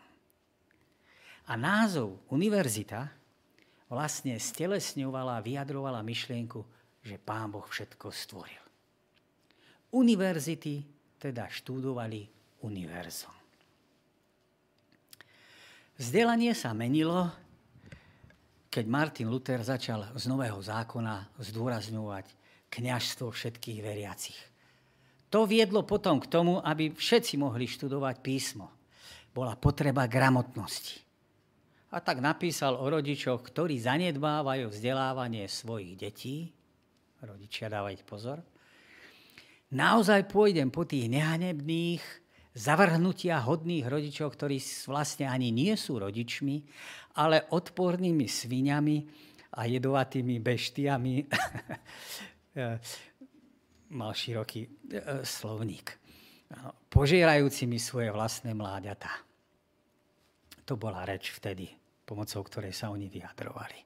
A názov univerzita vlastne stelesňovala a vyjadrovala myšlienku, že Pán Boh všetko stvoril. Univerzity teda študovali univerzum. Vzdelanie sa menilo, keď Martin Luther začal z Nového zákona zdôrazňovať kňažstvo všetkých veriacich. To viedlo potom k tomu, aby všetci mohli študovať písmo. Bola potreba gramotnosti. A tak napísal o rodičoch, ktorí zanedbávajú vzdelávanie svojich detí. Rodičia dávajte pozor. Naozaj pôjdem po tých nehanebných, zavrhnutia hodných rodičov, ktorí vlastne ani nie sú rodičmi, ale odpornými sviňami a jedovatými beštiami mal široký e, slovník. Požierajúcimi svoje vlastné mláďatá. To bola reč vtedy, pomocou ktorej sa oni vyjadrovali.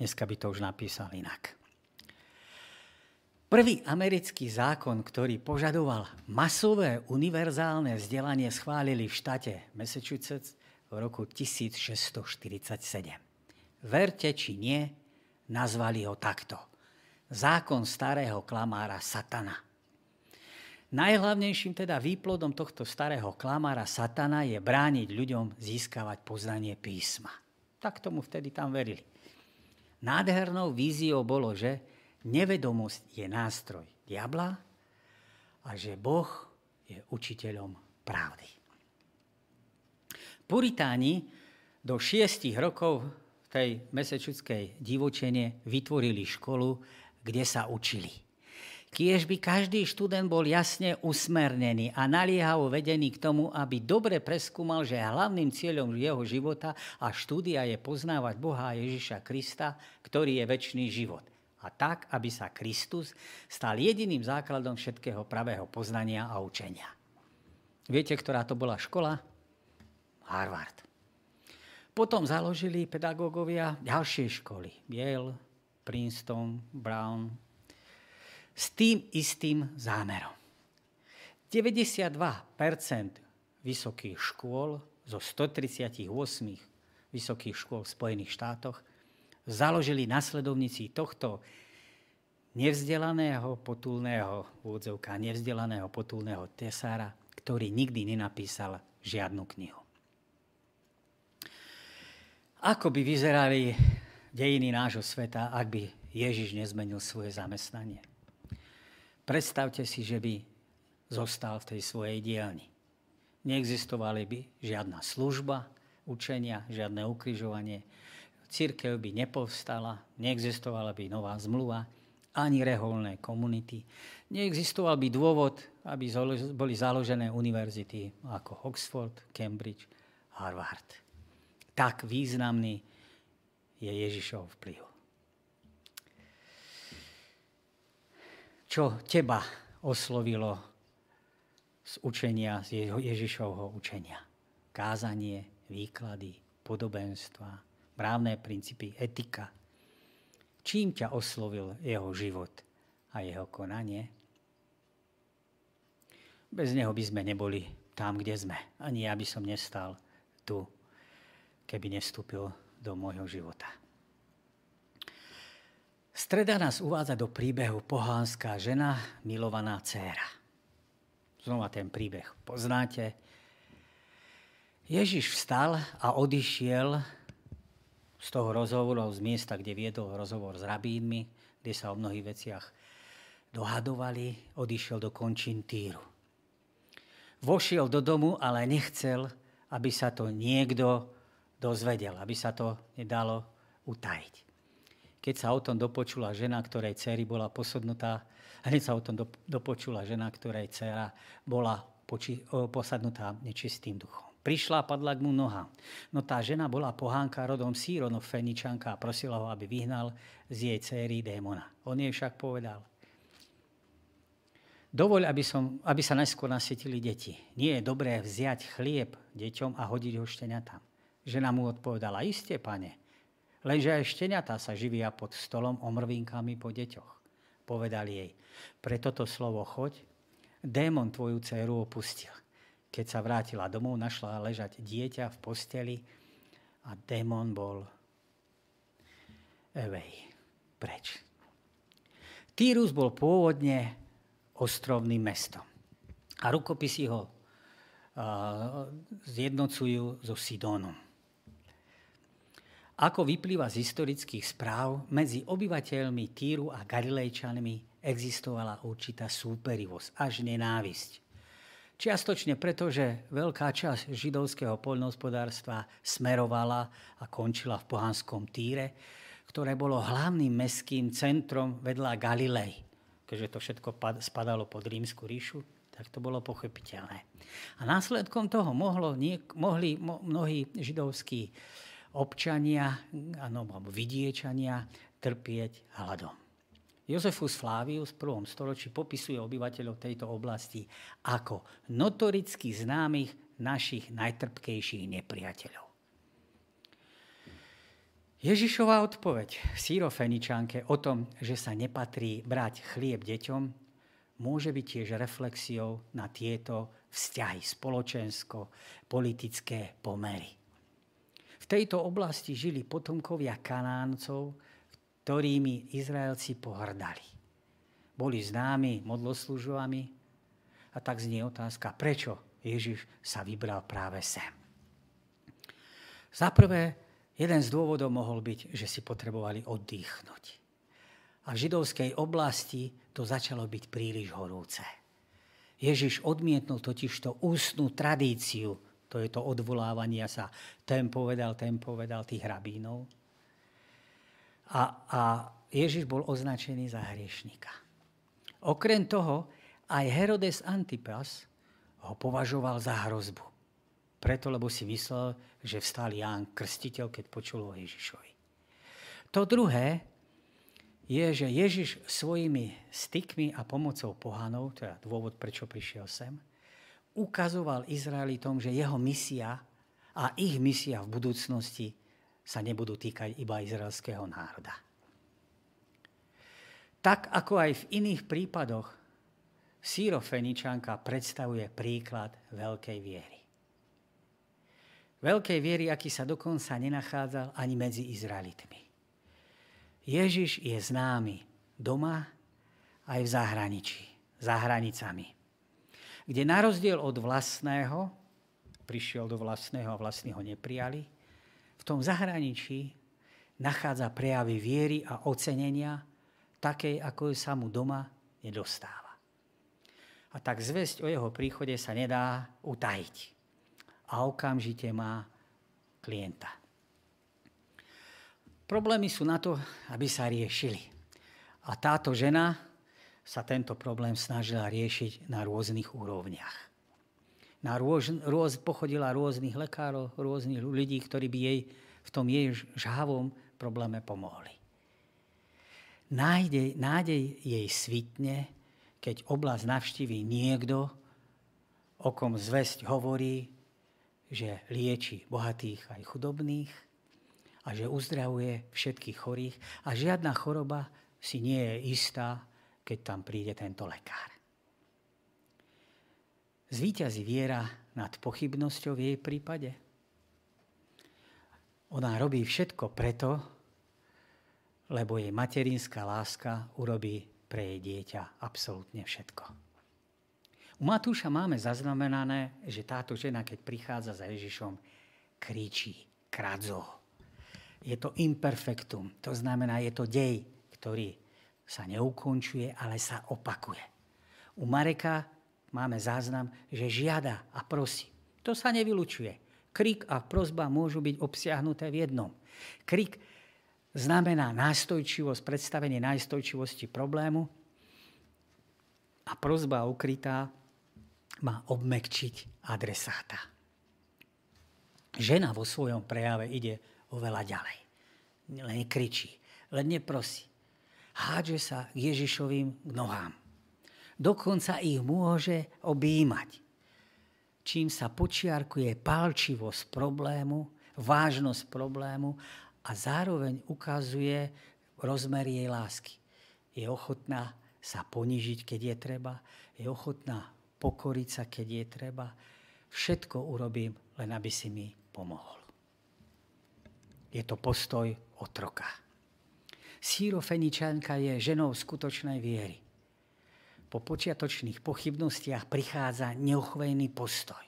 Dneska by to už napísal inak. Prvý americký zákon, ktorý požadoval masové univerzálne vzdelanie, schválili v štáte Massachusetts v roku 1647. Verte či nie, nazvali ho takto – zákon starého klamára Satana. Najhlavnejším teda výplodom tohto starého klamára Satana je brániť ľuďom získavať poznanie písma. Tak tomu vtedy tam verili. Nádhernou víziou bolo, že nevedomosť je nástroj diabla a že Boh je učiteľom pravdy. Puritáni do šiestich rokov v tej mesečudskej divočene vytvorili školu, kde sa učili. Kiež by každý študent bol jasne usmernený a naliehavo vedený k tomu, aby dobre preskúmal, že hlavným cieľom jeho života a štúdia je poznávať Boha Ježiša Krista, ktorý je väčší život. A tak, aby sa Kristus stal jediným základom všetkého pravého poznania a učenia. Viete, ktorá to bola škola? Harvard. Potom založili pedagógovia ďalšie školy. Yale, Princeton, Brown, s tým istým zámerom. 92% vysokých škôl zo 138 vysokých škôl v Spojených štátoch založili nasledovníci tohto nevzdelaného potulného vôdzovka, nevzdelaného potulného tesára, ktorý nikdy nenapísal žiadnu knihu. Ako by vyzerali dejiny nášho sveta, ak by Ježiš nezmenil svoje zamestnanie. Predstavte si, že by zostal v tej svojej dielni. Neexistovali by žiadna služba, učenia, žiadne ukrižovanie. Církev by nepovstala, neexistovala by nová zmluva, ani reholné komunity. Neexistoval by dôvod, aby boli založené univerzity ako Oxford, Cambridge, Harvard. Tak významný je Ježišov vplyv. Čo teba oslovilo z učenia, z Ježišovho učenia? Kázanie, výklady, podobenstva, právne princípy, etika. Čím ťa oslovil jeho život a jeho konanie? Bez neho by sme neboli tam, kde sme. Ani ja by som nestal tu, keby nestúpil do môjho života. Streda nás uvádza do príbehu pohánska žena, milovaná dcéra. Znova ten príbeh poznáte. Ježiš vstal a odišiel z toho rozhovoru, z miesta, kde viedol rozhovor s rabínmi, kde sa o mnohých veciach dohadovali, odišiel do končín Týru. Vošiel do domu, ale nechcel, aby sa to niekto dozvedel, aby sa to nedalo utajiť. Keď sa o tom dopočula žena, ktorej dcery bola posodnutá, hneď sa o tom dopočula žena, ktorej dcera bola posadnutá nečistým duchom. Prišla a padla k mu noha. No tá žena bola pohánka rodom Sírono Feničanka a prosila ho, aby vyhnal z jej céry démona. On jej však povedal, Dovoľ, aby, som, aby sa najskôr nasytili deti. Nie je dobré vziať chlieb deťom a hodiť ho šteniatám. Žena mu odpovedala, isté, pane, lenže aj šteniatá sa živia pod stolom omrvinkami po deťoch. Povedal jej, pre toto slovo choď, démon tvoju dceru opustil. Keď sa vrátila domov, našla ležať dieťa v posteli a démon bol away, preč. Týrus bol pôvodne ostrovným mestom. A rukopisy ho zjednocujú so Sidónom. Ako vyplýva z historických správ, medzi obyvateľmi Týru a Galilejčanmi existovala určitá súperivosť, až nenávisť. Čiastočne preto, že veľká časť židovského poľnohospodárstva smerovala a končila v pohanskom Týre, ktoré bolo hlavným mestským centrom vedľa Galilei, keďže to všetko spadalo pod rímsku ríšu, tak to bolo pochopiteľné. A následkom toho mohlo, niek- mohli mo- mnohí židovskí občania, alebo vidiečania trpieť hladom. Jozefus Flavius v prvom storočí popisuje obyvateľov tejto oblasti ako notoricky známych našich najtrpkejších nepriateľov. Ježišová odpoveď sírofeničanke o tom, že sa nepatrí brať chlieb deťom, môže byť tiež reflexiou na tieto vzťahy spoločensko-politické pomery. V tejto oblasti žili potomkovia Kanáncov, ktorými Izraelci pohrdali. Boli známi modloslužovami a tak znie otázka, prečo Ježiš sa vybral práve sem. Za prvé, jeden z dôvodov mohol byť, že si potrebovali oddychnúť. A v židovskej oblasti to začalo byť príliš horúce. Ježiš odmietnul totiž to ústnú tradíciu, to je to odvolávania sa, ten povedal, ten povedal tých rabínov, a, a Ježiš bol označený za hriešnika. Okrem toho, aj Herodes Antipas ho považoval za hrozbu. Preto, lebo si myslel, že vstal Ján Krstiteľ, keď počul o Ježišovi. To druhé je, že Ježiš svojimi stykmi a pomocou pohanov, je dôvod, prečo prišiel sem, ukazoval Izraelitom, že jeho misia a ich misia v budúcnosti sa nebudú týkať iba izraelského národa. Tak ako aj v iných prípadoch, sírofeničanka predstavuje príklad veľkej viery. Veľkej viery, aký sa dokonca nenachádzal ani medzi Izraelitmi. Ježiš je známy doma aj v zahraničí, za hranicami, kde na rozdiel od vlastného, prišiel do vlastného a vlastní ho neprijali, v tom zahraničí nachádza prejavy viery a ocenenia, takej, ako sa mu doma nedostáva. A tak zväzť o jeho príchode sa nedá utajiť. A okamžite má klienta. Problémy sú na to, aby sa riešili. A táto žena sa tento problém snažila riešiť na rôznych úrovniach na rôz, rôz, pochodila rôznych lekárov, rôznych ľudí, ktorí by jej v tom jej žhavom probléme pomohli. Nádej, nádej jej svitne, keď oblasť navštíví niekto, o kom zväzť hovorí, že lieči bohatých aj chudobných a že uzdravuje všetkých chorých a žiadna choroba si nie je istá, keď tam príde tento lekár. Zvíťazí viera nad pochybnosťou v jej prípade? Ona robí všetko preto, lebo jej materinská láska urobí pre jej dieťa absolútne všetko. U Matúša máme zaznamenané, že táto žena, keď prichádza za Ježišom, kričí, kradzo. Je to imperfektum, to znamená, je to dej, ktorý sa neukončuje, ale sa opakuje. U Mareka máme záznam, že žiada a prosí. To sa nevylučuje. Krik a prozba môžu byť obsiahnuté v jednom. Krik znamená nástojčivosť, predstavenie nástojčivosti problému a prozba ukrytá má obmekčiť adresáta. Žena vo svojom prejave ide oveľa ďalej. Len nekričí, len neprosí. Hádže sa k Ježišovým nohám. Dokonca ich môže objímať čím sa počiarkuje pálčivosť problému, vážnosť problému a zároveň ukazuje rozmer jej lásky. Je ochotná sa ponižiť, keď je treba, je ochotná pokoriť sa, keď je treba. Všetko urobím, len aby si mi pomohol. Je to postoj otroka. Sírofeničanka je ženou skutočnej viery po počiatočných pochybnostiach prichádza neochvejný postoj.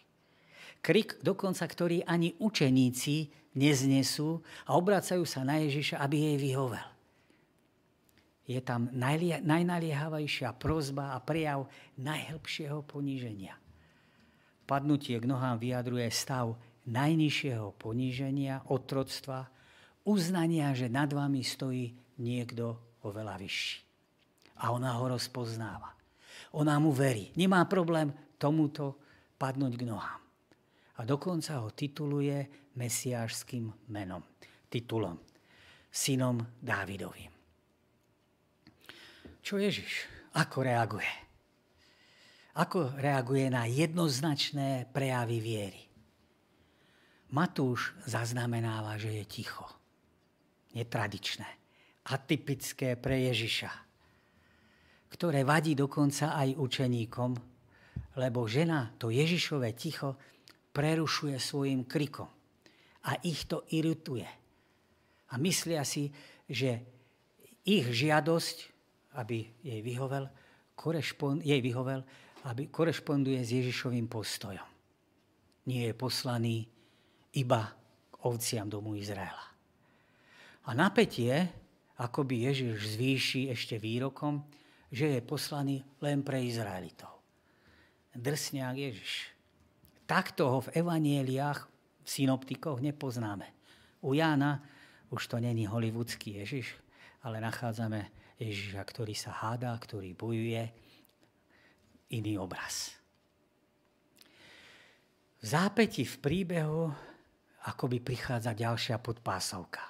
Krik dokonca, ktorý ani učeníci neznesú a obracajú sa na Ježiša, aby jej vyhovel. Je tam najnaliehavejšia prozba a prejav najhlbšieho poníženia. Padnutie k nohám vyjadruje stav najnižšieho poníženia, otroctva, uznania, že nad vami stojí niekto oveľa vyšší. A ona ho rozpoznáva. Ona mu verí. Nemá problém tomuto padnúť k nohám. A dokonca ho tituluje mesiášským menom, titulom, synom Dávidovým. Čo Ježiš? Ako reaguje? Ako reaguje na jednoznačné prejavy viery? Matúš zaznamenáva, že je ticho. Netradičné. Atypické pre Ježiša ktoré vadí dokonca aj učeníkom, lebo žena to Ježišové ticho prerušuje svojim krikom. A ich to irituje. A myslia si, že ich žiadosť, aby jej vyhovel, jej vyhovel, aby korešponduje s Ježišovým postojom. Nie je poslaný iba k ovciam domu Izraela. A napätie, ako by Ježiš zvýši ešte výrokom, že je poslaný len pre Izraelitov. Drsňák Ježiš. Takto ho v evanieliách, v synoptikoch nepoznáme. U Jána už to není hollywoodský Ježiš, ale nachádzame Ježiša, ktorý sa hádá, ktorý bojuje. Iný obraz. V zápäti v príbehu akoby prichádza ďalšia podpásovka.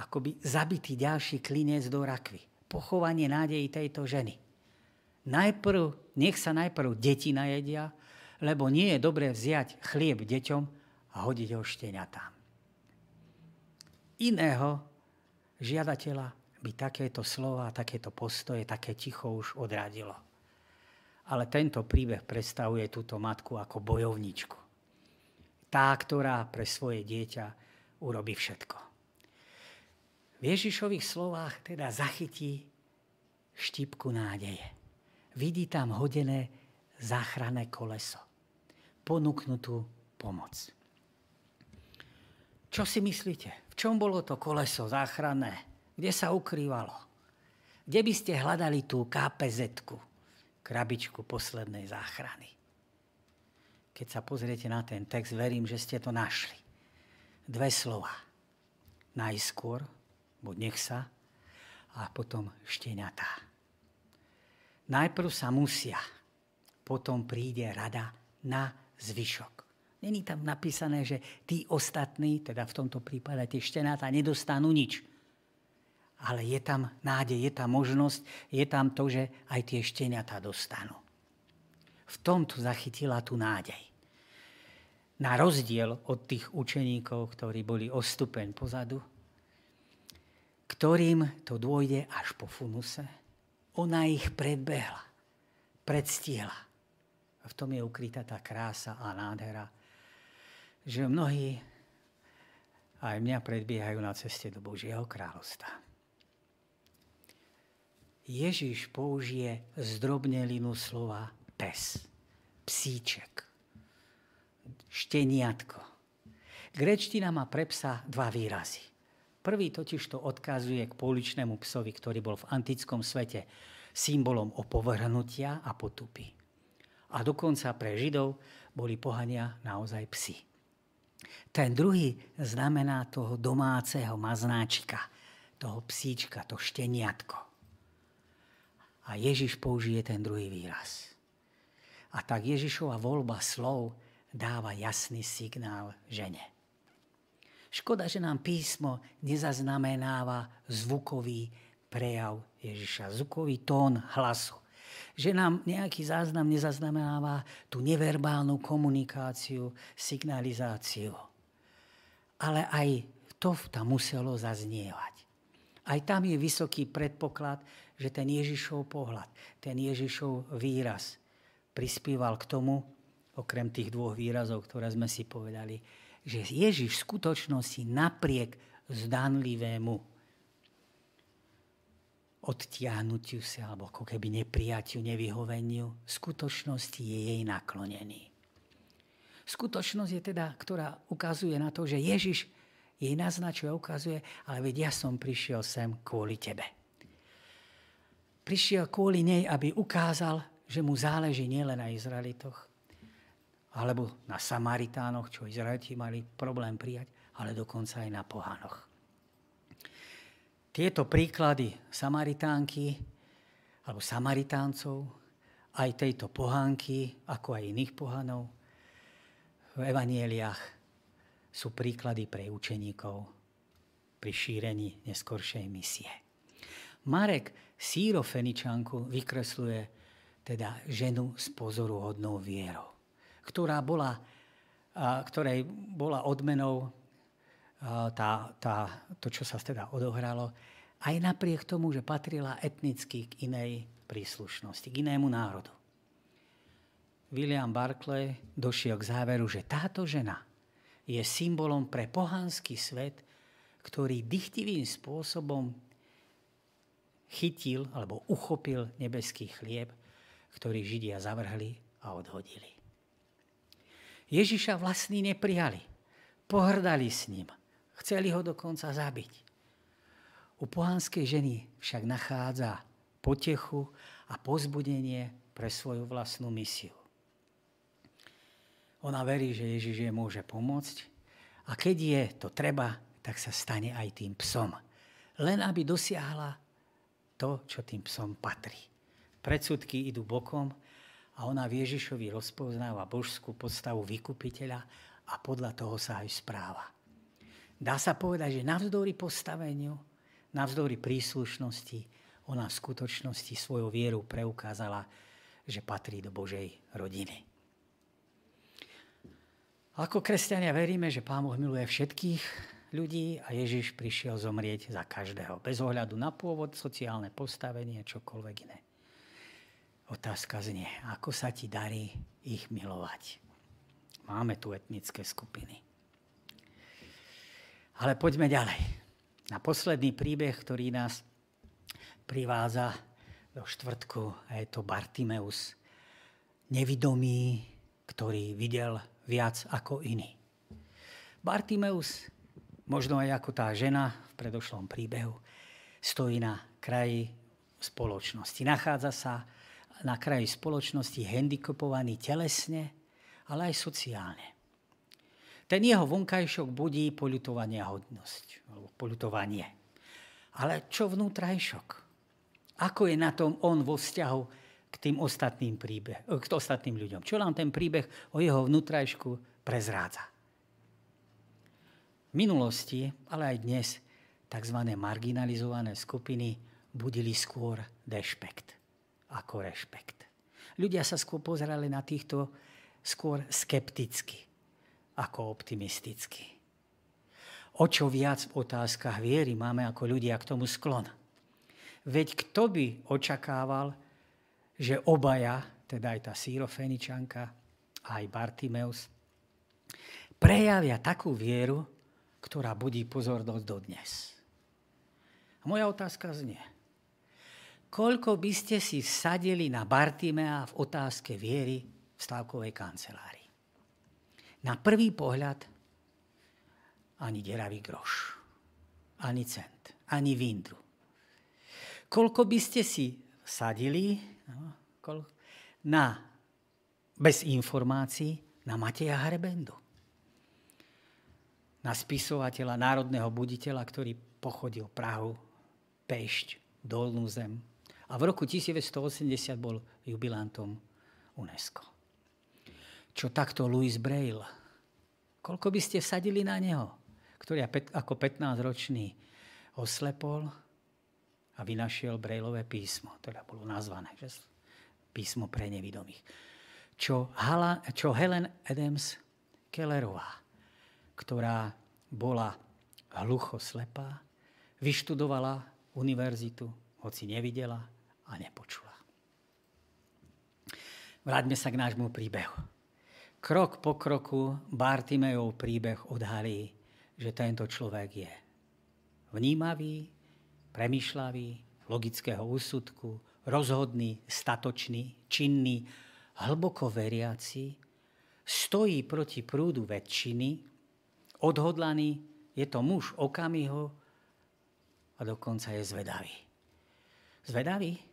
Akoby zabitý ďalší klinec do rakvy pochovanie nádejí tejto ženy. Najprv, nech sa najprv deti najedia, lebo nie je dobré vziať chlieb deťom a hodiť ho šteniatám. Iného žiadateľa by takéto slova, takéto postoje, také ticho už odradilo. Ale tento príbeh predstavuje túto matku ako bojovničku. Tá, ktorá pre svoje dieťa urobí všetko. V Ježišových slovách teda zachytí štipku nádeje. Vidí tam hodené záchranné koleso. Ponúknutú pomoc. Čo si myslíte? V čom bolo to koleso záchranné? Kde sa ukrývalo? Kde by ste hľadali tú kpz krabičku poslednej záchrany? Keď sa pozriete na ten text, verím, že ste to našli. Dve slova. Najskôr buď nech sa, a potom šteniatá. Najprv sa musia, potom príde rada na zvyšok. Není tam napísané, že tí ostatní, teda v tomto prípade tie štenátá, nedostanú nič. Ale je tam nádej, je tam možnosť, je tam to, že aj tie šteniatá dostanú. V tomto zachytila tú nádej. Na rozdiel od tých učeníkov, ktorí boli o stupeň pozadu, ktorým to dôjde až po funuse. Ona ich predbehla, predstihla. A v tom je ukrytá tá krása a nádhera, že mnohí aj mňa predbiehajú na ceste do Božieho kráľovstva. Ježiš použije zdrobnelinu slova pes, psíček, šteniatko. Grečtina má pre psa dva výrazy. Prvý totiž to odkazuje k pouličnému psovi, ktorý bol v antickom svete symbolom opovrhnutia a potupy. A dokonca pre Židov boli pohania naozaj psi. Ten druhý znamená toho domáceho maznáčika, toho psíčka, to šteniatko. A Ježiš použije ten druhý výraz. A tak Ježišova voľba slov dáva jasný signál žene. Škoda, že nám písmo nezaznamenáva zvukový prejav Ježiša, zvukový tón hlasu. Že nám nejaký záznam nezaznamenáva tú neverbálnu komunikáciu, signalizáciu. Ale aj to tam muselo zaznievať. Aj tam je vysoký predpoklad, že ten Ježišov pohľad, ten Ježišov výraz prispieval k tomu, okrem tých dvoch výrazov, ktoré sme si povedali, že Ježiš v skutočnosti napriek zdanlivému odtiahnutiu sa, alebo ako keby neprijatiu, nevyhoveniu, v skutočnosti je jej naklonený. Skutočnosť je teda, ktorá ukazuje na to, že Ježiš jej naznačuje, ukazuje, ale veď ja som prišiel sem kvôli tebe. Prišiel kvôli nej, aby ukázal, že mu záleží nielen na Izraelitoch, alebo na Samaritánoch, čo Izraeliti mali problém prijať, ale dokonca aj na pohanoch. Tieto príklady Samaritánky alebo Samaritáncov, aj tejto pohánky, ako aj iných pohanov, v evanieliach sú príklady pre učeníkov pri šírení neskoršej misie. Marek Sírofeničanku vykresluje teda ženu s pozoruhodnou vierou ktorá bola, ktorej bola odmenou tá, tá, to, čo sa teda odohralo, aj napriek tomu, že patrila etnicky k inej príslušnosti, k inému národu. William Barclay došiel k záveru, že táto žena je symbolom pre pohanský svet, ktorý dychtivým spôsobom chytil alebo uchopil nebeský chlieb, ktorý Židia zavrhli a odhodili. Ježiša vlastní neprijali. Pohrdali s ním. Chceli ho dokonca zabiť. U pohanskej ženy však nachádza potechu a pozbudenie pre svoju vlastnú misiu. Ona verí, že Ježiš jej môže pomôcť a keď je to treba, tak sa stane aj tým psom. Len aby dosiahla to, čo tým psom patrí. Predsudky idú bokom a ona v Ježišovi rozpoznáva božskú podstavu vykupiteľa a podľa toho sa aj správa. Dá sa povedať, že navzdory postaveniu, navzdory príslušnosti, ona v skutočnosti svojou vieru preukázala, že patrí do Božej rodiny. Ako kresťania veríme, že Pán Boh miluje všetkých ľudí a Ježiš prišiel zomrieť za každého, bez ohľadu na pôvod, sociálne postavenie, čokoľvek iné. Otázka znie, ako sa ti darí ich milovať. Máme tu etnické skupiny. Ale poďme ďalej. Na posledný príbeh, ktorý nás privádza do štvrtku, a je to Bartimeus. Nevidomý, ktorý videl viac ako iný. Bartimeus, možno aj ako tá žena v predošlom príbehu, stojí na kraji spoločnosti. Nachádza sa na kraji spoločnosti handicapovaný telesne, ale aj sociálne. Ten jeho vonkajšok budí poľutovania hodnosť, alebo poľutovanie. Ale čo vnútrajšok? Ako je na tom on vo vzťahu k tým ostatným, príbeh, k ostatným ľuďom? Čo nám ten príbeh o jeho vnútrajšku prezrádza? V minulosti, ale aj dnes, tzv. marginalizované skupiny budili skôr dešpekt ako rešpekt. Ľudia sa skôr pozerali na týchto skôr skepticky ako optimisticky. O čo viac v otázkach viery máme ako ľudia k tomu sklon. Veď kto by očakával, že obaja, teda aj tá sírofeničanka aj Bartimeus, prejavia takú vieru, ktorá budí pozornosť dodnes. A moja otázka znie, koľko by ste si vsadili na Bartimea v otázke viery v stávkovej kancelárii. Na prvý pohľad ani deravý groš, ani cent, ani vindru. Koľko by ste si vsadili no, na, bez informácií na Mateja Hrebendu, na spisovateľa, národného buditeľa, ktorý pochodil Prahu, Pešť, Dolnú zem, a v roku 1980 bol jubilantom UNESCO. Čo takto Louis Braille? Koľko by ste sadili na neho, ktorý ako 15-ročný oslepol a vynašiel Brailleové písmo, teda bolo nazvané, že? písmo pre nevidomých. Čo, Hala, čo Helen Adams Kellerová, ktorá bola hlucho slepá, vyštudovala univerzitu, hoci nevidela, a nepočula. Vráťme sa k nášmu príbehu. Krok po kroku Bartimejov príbeh odhalí, že tento človek je vnímavý, premyšľavý, logického úsudku, rozhodný, statočný, činný, hlboko veriaci, stojí proti prúdu väčšiny, odhodlaný, je to muž okamiho a dokonca je zvedavý. Zvedavý?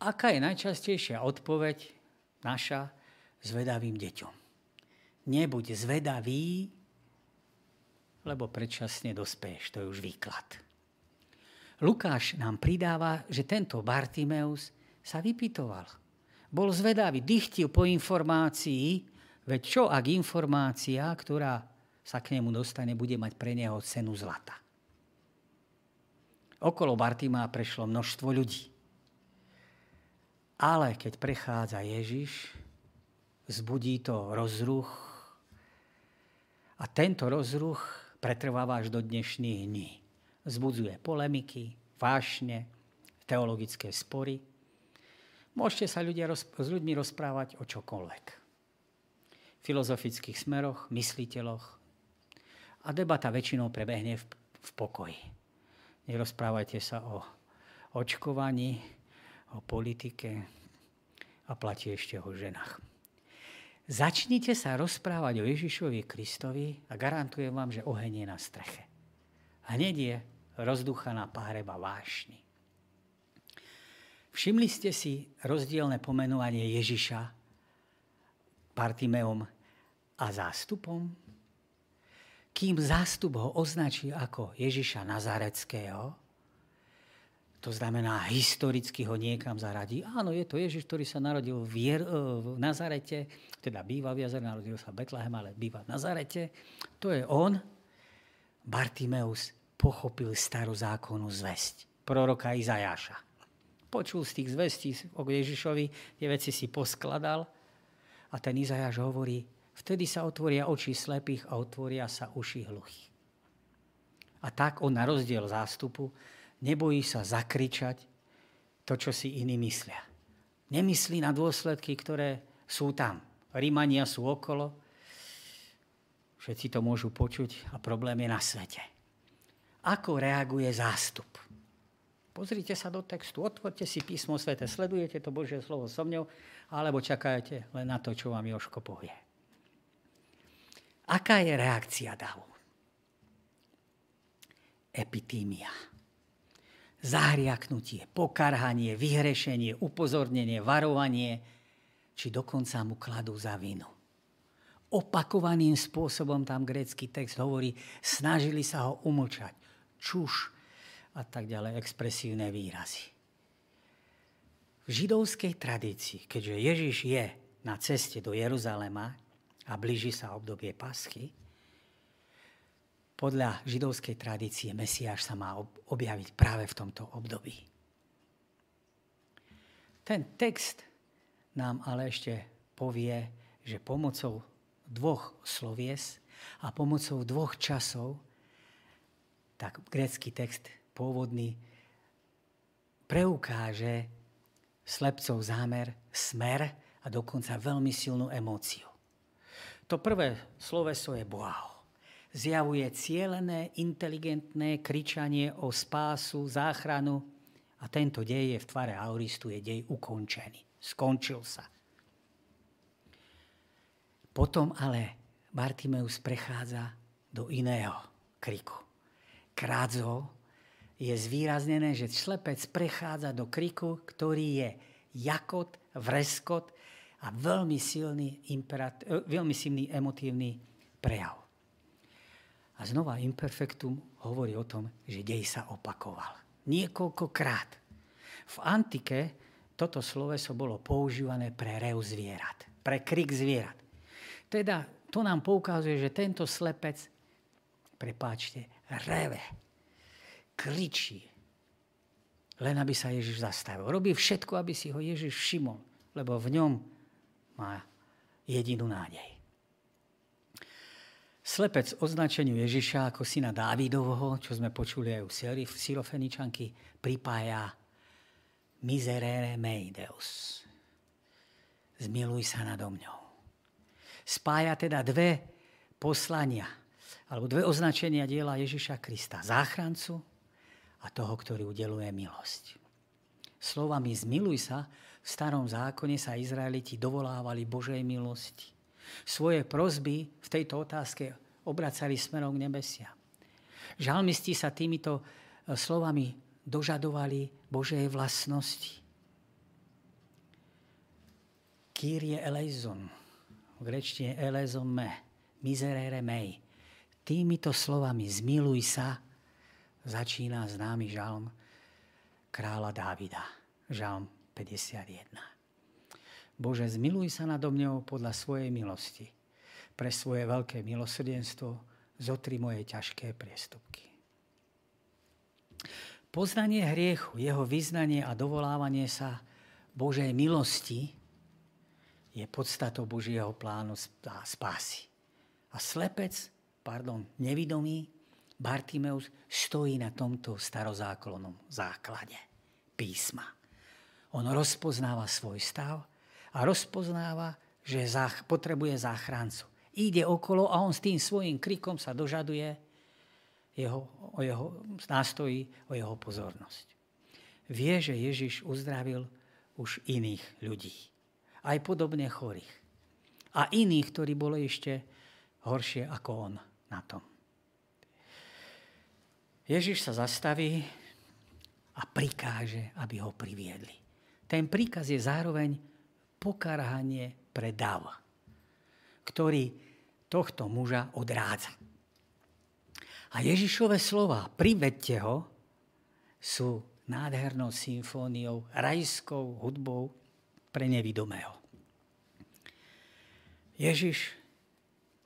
Aká je najčastejšia odpoveď naša zvedavým deťom? Nebuď zvedavý, lebo predčasne dospeješ. To je už výklad. Lukáš nám pridáva, že tento Bartimeus sa vypitoval. Bol zvedavý, dychtil po informácii, veď čo ak informácia, ktorá sa k nemu dostane, bude mať pre neho cenu zlata. Okolo Bartima prešlo množstvo ľudí. Ale keď prechádza Ježiš, zbudí to rozruch a tento rozruch pretrváva až do dnešných dní. Zbudzuje polemiky, vášne, teologické spory. Môžete sa ľudia, s ľuďmi rozprávať o čokoľvek. Filozofických smeroch, mysliteľoch. A debata väčšinou prebehne v, v pokoji. Nerozprávajte sa o očkovaní, o politike a platí ešte o ženách. Začnite sa rozprávať o Ježišovi Kristovi a garantujem vám, že oheň je na streche. Hneď je rozduchaná pahreba vášni. Všimli ste si rozdielne pomenovanie Ježiša Partimeom a zástupom? Kým zástup ho označí ako Ježiša Nazareckého, to znamená, historicky ho niekam zaradí. Áno, je to Ježiš, ktorý sa narodil v, Jer- v Nazarete, teda býva v jazere, narodil sa v Betlehem, ale býva v Nazarete. To je on. Bartimeus pochopil starú zákonu zväzť proroka Izajáša. Počul z tých zvestí o Ježišovi, tie veci si poskladal a ten Izajáš hovorí, vtedy sa otvoria oči slepých a otvoria sa uši hluchých. A tak on na rozdiel zástupu nebojí sa zakričať to, čo si iní myslia. Nemyslí na dôsledky, ktoré sú tam. Rímania sú okolo, všetci to môžu počuť a problém je na svete. Ako reaguje zástup? Pozrite sa do textu, otvorte si písmo svete, sledujete to Božie slovo so mňou, alebo čakajte len na to, čo vám Joško povie. Aká je reakcia davu? Epitímia zahriaknutie, pokarhanie, vyhrešenie, upozornenie, varovanie, či dokonca mu kladú za vinu. Opakovaným spôsobom tam grécky text hovorí, snažili sa ho umlčať. Čuš a tak ďalej, expresívne výrazy. V židovskej tradícii, keďže Ježiš je na ceste do Jeruzalema a blíži sa obdobie paschy, podľa židovskej tradície Mesiáš sa má objaviť práve v tomto období. Ten text nám ale ešte povie, že pomocou dvoch slovies a pomocou dvoch časov, tak grécky text pôvodný preukáže slepcov zámer, smer a dokonca veľmi silnú emóciu. To prvé sloveso je Boao zjavuje cielené, inteligentné kričanie o spásu, záchranu A tento dej je v tvare auristu, je dej ukončený. Skončil sa. Potom ale Bartimeus prechádza do iného kriku. Krádzo je zvýraznené, že slepec prechádza do kriku, ktorý je jakot, vreskot a veľmi silný, imperat, e, veľmi silný emotívny prejav. A znova imperfektum hovorí o tom, že dej sa opakoval. Niekoľkokrát. V antike toto sloveso bolo používané pre reu zvierat, pre krik zvierat. Teda to nám poukazuje, že tento slepec, prepáčte, reve, kričí, len aby sa Ježiš zastavil. Robí všetko, aby si ho Ježiš všimol, lebo v ňom má jedinú nádej. Slepec označeniu Ježiša ako syna Dávidovho, čo sme počuli aj u Syrofeničanky, pripája miserere mei Deus. Zmiluj sa nado mňou. Spája teda dve poslania, alebo dve označenia diela Ježiša Krista. Záchrancu a toho, ktorý udeluje milosť. Slovami zmiluj sa v starom zákone sa Izraeliti dovolávali Božej milosti svoje prozby v tejto otázke obracali smerom k nebesia. Žalmisti sa týmito e, slovami dožadovali Božej vlastnosti. Kyrie eleison, v grečtine eleison me, miserere mei. Týmito slovami zmiluj sa, začína známy žalm kráľa Dávida, žalm 51. Bože, zmiluj sa nado mňou podľa svojej milosti. Pre svoje veľké milosrdenstvo zotri moje ťažké priestupky. Poznanie hriechu, jeho vyznanie a dovolávanie sa Božej milosti je podstatou Božieho plánu spásy. A slepec, pardon, nevidomý, Bartimeus stojí na tomto starozákonnom základe písma. On rozpoznáva svoj stav a rozpoznáva, že potrebuje záchrancu. Ide okolo a on s tým svojim krikom sa dožaduje jeho, o jeho nástojí, o jeho pozornosť. Vie, že Ježiš uzdravil už iných ľudí. Aj podobne chorých. A iných, ktorí boli ešte horšie ako on na tom. Ježiš sa zastaví a prikáže, aby ho priviedli. Ten príkaz je zároveň pokarhanie pre dav, ktorý tohto muža odrádza. A Ježišové slova, privedte ho, sú nádhernou symfóniou, rajskou hudbou pre nevidomého. Ježiš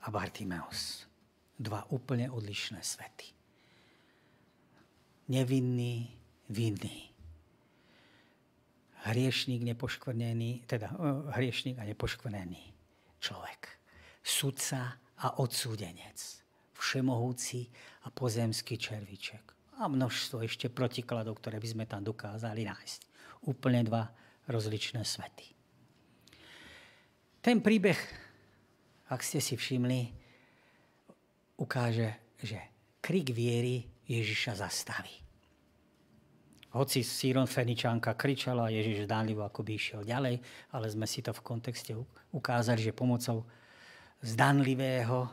a Bartimeus. Dva úplne odlišné svety. Nevinný, vinný hriešník nepoškvrnený, teda hriešník a nepoškvrnený človek. Sudca a odsúdenec. Všemohúci a pozemský červiček. A množstvo ešte protikladov, ktoré by sme tam dokázali nájsť. Úplne dva rozličné svety. Ten príbeh, ak ste si všimli, ukáže, že krik viery Ježiša zastaví. Hoci Síron Feničanka kričala, Ježiš zdánlivo ako by išiel ďalej, ale sme si to v kontexte ukázali, že pomocou zdanlivého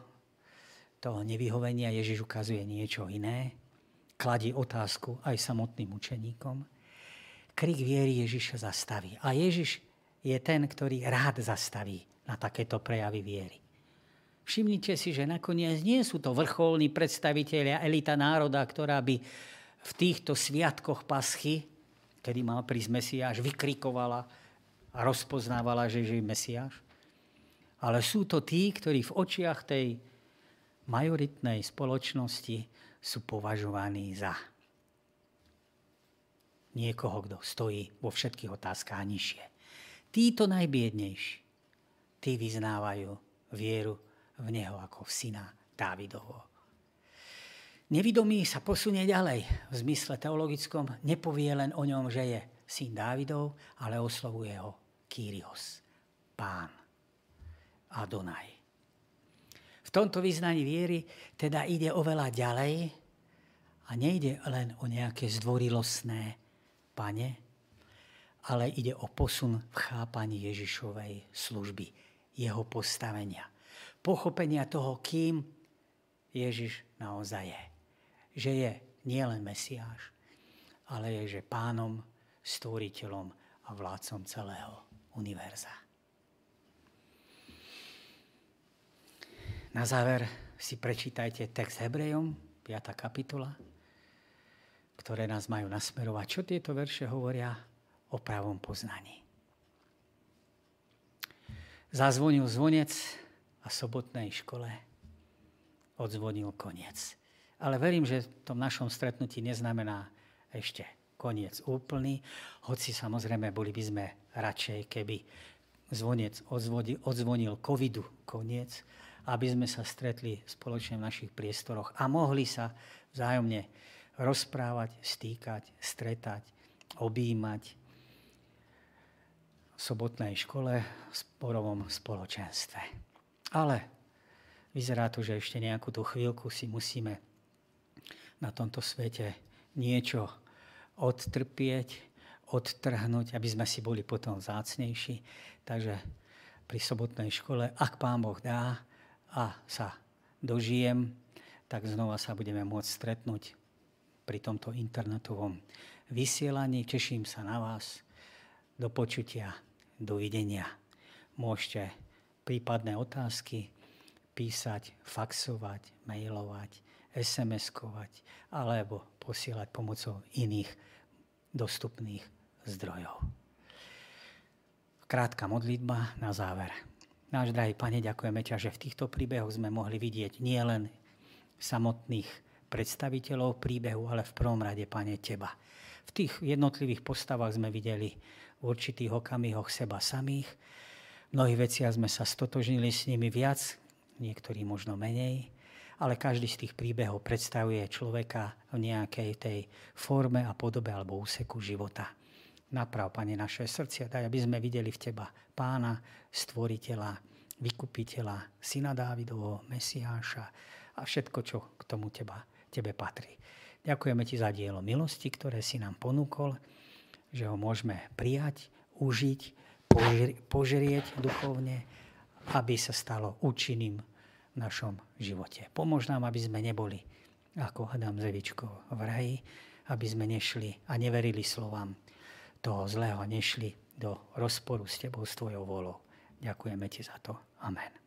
toho nevyhovenia Ježiš ukazuje niečo iné, kladí otázku aj samotným učeníkom. Krik viery Ježiša zastaví. A Ježiš je ten, ktorý rád zastaví na takéto prejavy viery. Všimnite si, že nakoniec nie sú to vrcholní predstavitelia elita národa, ktorá by v týchto sviatkoch paschy, kedy mal prísť Mesiáš, vykrikovala a rozpoznávala, že je Mesiáš. Ale sú to tí, ktorí v očiach tej majoritnej spoločnosti sú považovaní za niekoho, kto stojí vo všetkých otázkach nižšie. Títo najbiednejší, tí vyznávajú vieru v Neho ako v syna Dávidovho. Nevidomý sa posunie ďalej v zmysle teologickom, nepovie len o ňom, že je syn Dávidov, ale oslovuje ho Kyrios, pán Adonaj. V tomto vyznaní viery teda ide oveľa ďalej a nejde len o nejaké zdvorilostné pane, ale ide o posun v chápaní Ježišovej služby, jeho postavenia. Pochopenia toho, kým Ježiš naozaj je. Že je nielen Mesiáš, ale je, že pánom, stvoriteľom a vládcom celého univerza. Na záver si prečítajte text Hebrejom, 5. kapitola, ktoré nás majú nasmerovať. Čo tieto verše hovoria o pravom poznaní? Zazvonil zvonec a sobotnej škole odzvonil koniec. Ale verím, že v tom našom stretnutí neznamená ešte koniec úplný, hoci samozrejme boli by sme radšej, keby zvonec odzvonil covidu koniec, aby sme sa stretli spoločne v našich priestoroch a mohli sa vzájomne rozprávať, stýkať, stretať, objímať v sobotnej škole v sporovom spoločenstve. Ale vyzerá to, že ešte nejakú tú chvíľku si musíme na tomto svete niečo odtrpieť, odtrhnúť, aby sme si boli potom zácnejší. Takže pri sobotnej škole, ak Pán Boh dá a sa dožijem, tak znova sa budeme môcť stretnúť pri tomto internetovom vysielaní. Teším sa na vás. Do počutia, dovidenia. Môžete prípadné otázky písať, faxovať, mailovať SMS-kovať alebo posielať pomocou iných dostupných zdrojov. Krátka modlitba na záver. Náš drahý pane, ďakujeme ťa, že v týchto príbehoch sme mohli vidieť nielen samotných predstaviteľov príbehu, ale v prvom rade, pane, teba. V tých jednotlivých postavách sme videli v určitých okamihoch seba samých. V mnohých veciach sme sa stotožnili s nimi viac, niektorí možno menej ale každý z tých príbehov predstavuje človeka v nejakej tej forme a podobe alebo úseku života. Naprav, Pane, naše srdcia, daj, aby sme videli v Teba Pána, Stvoriteľa, Vykupiteľa, Syna Dávidovho, Mesiáša a všetko, čo k tomu teba, Tebe patrí. Ďakujeme Ti za dielo milosti, ktoré si nám ponúkol, že ho môžeme prijať, užiť, požrieť duchovne, aby sa stalo účinným našom živote. Pomôž nám, aby sme neboli ako Adam Zevičko v raji, aby sme nešli a neverili slovám toho zlého, nešli do rozporu s Tebou, s Tvojou volou. Ďakujeme Ti za to. Amen.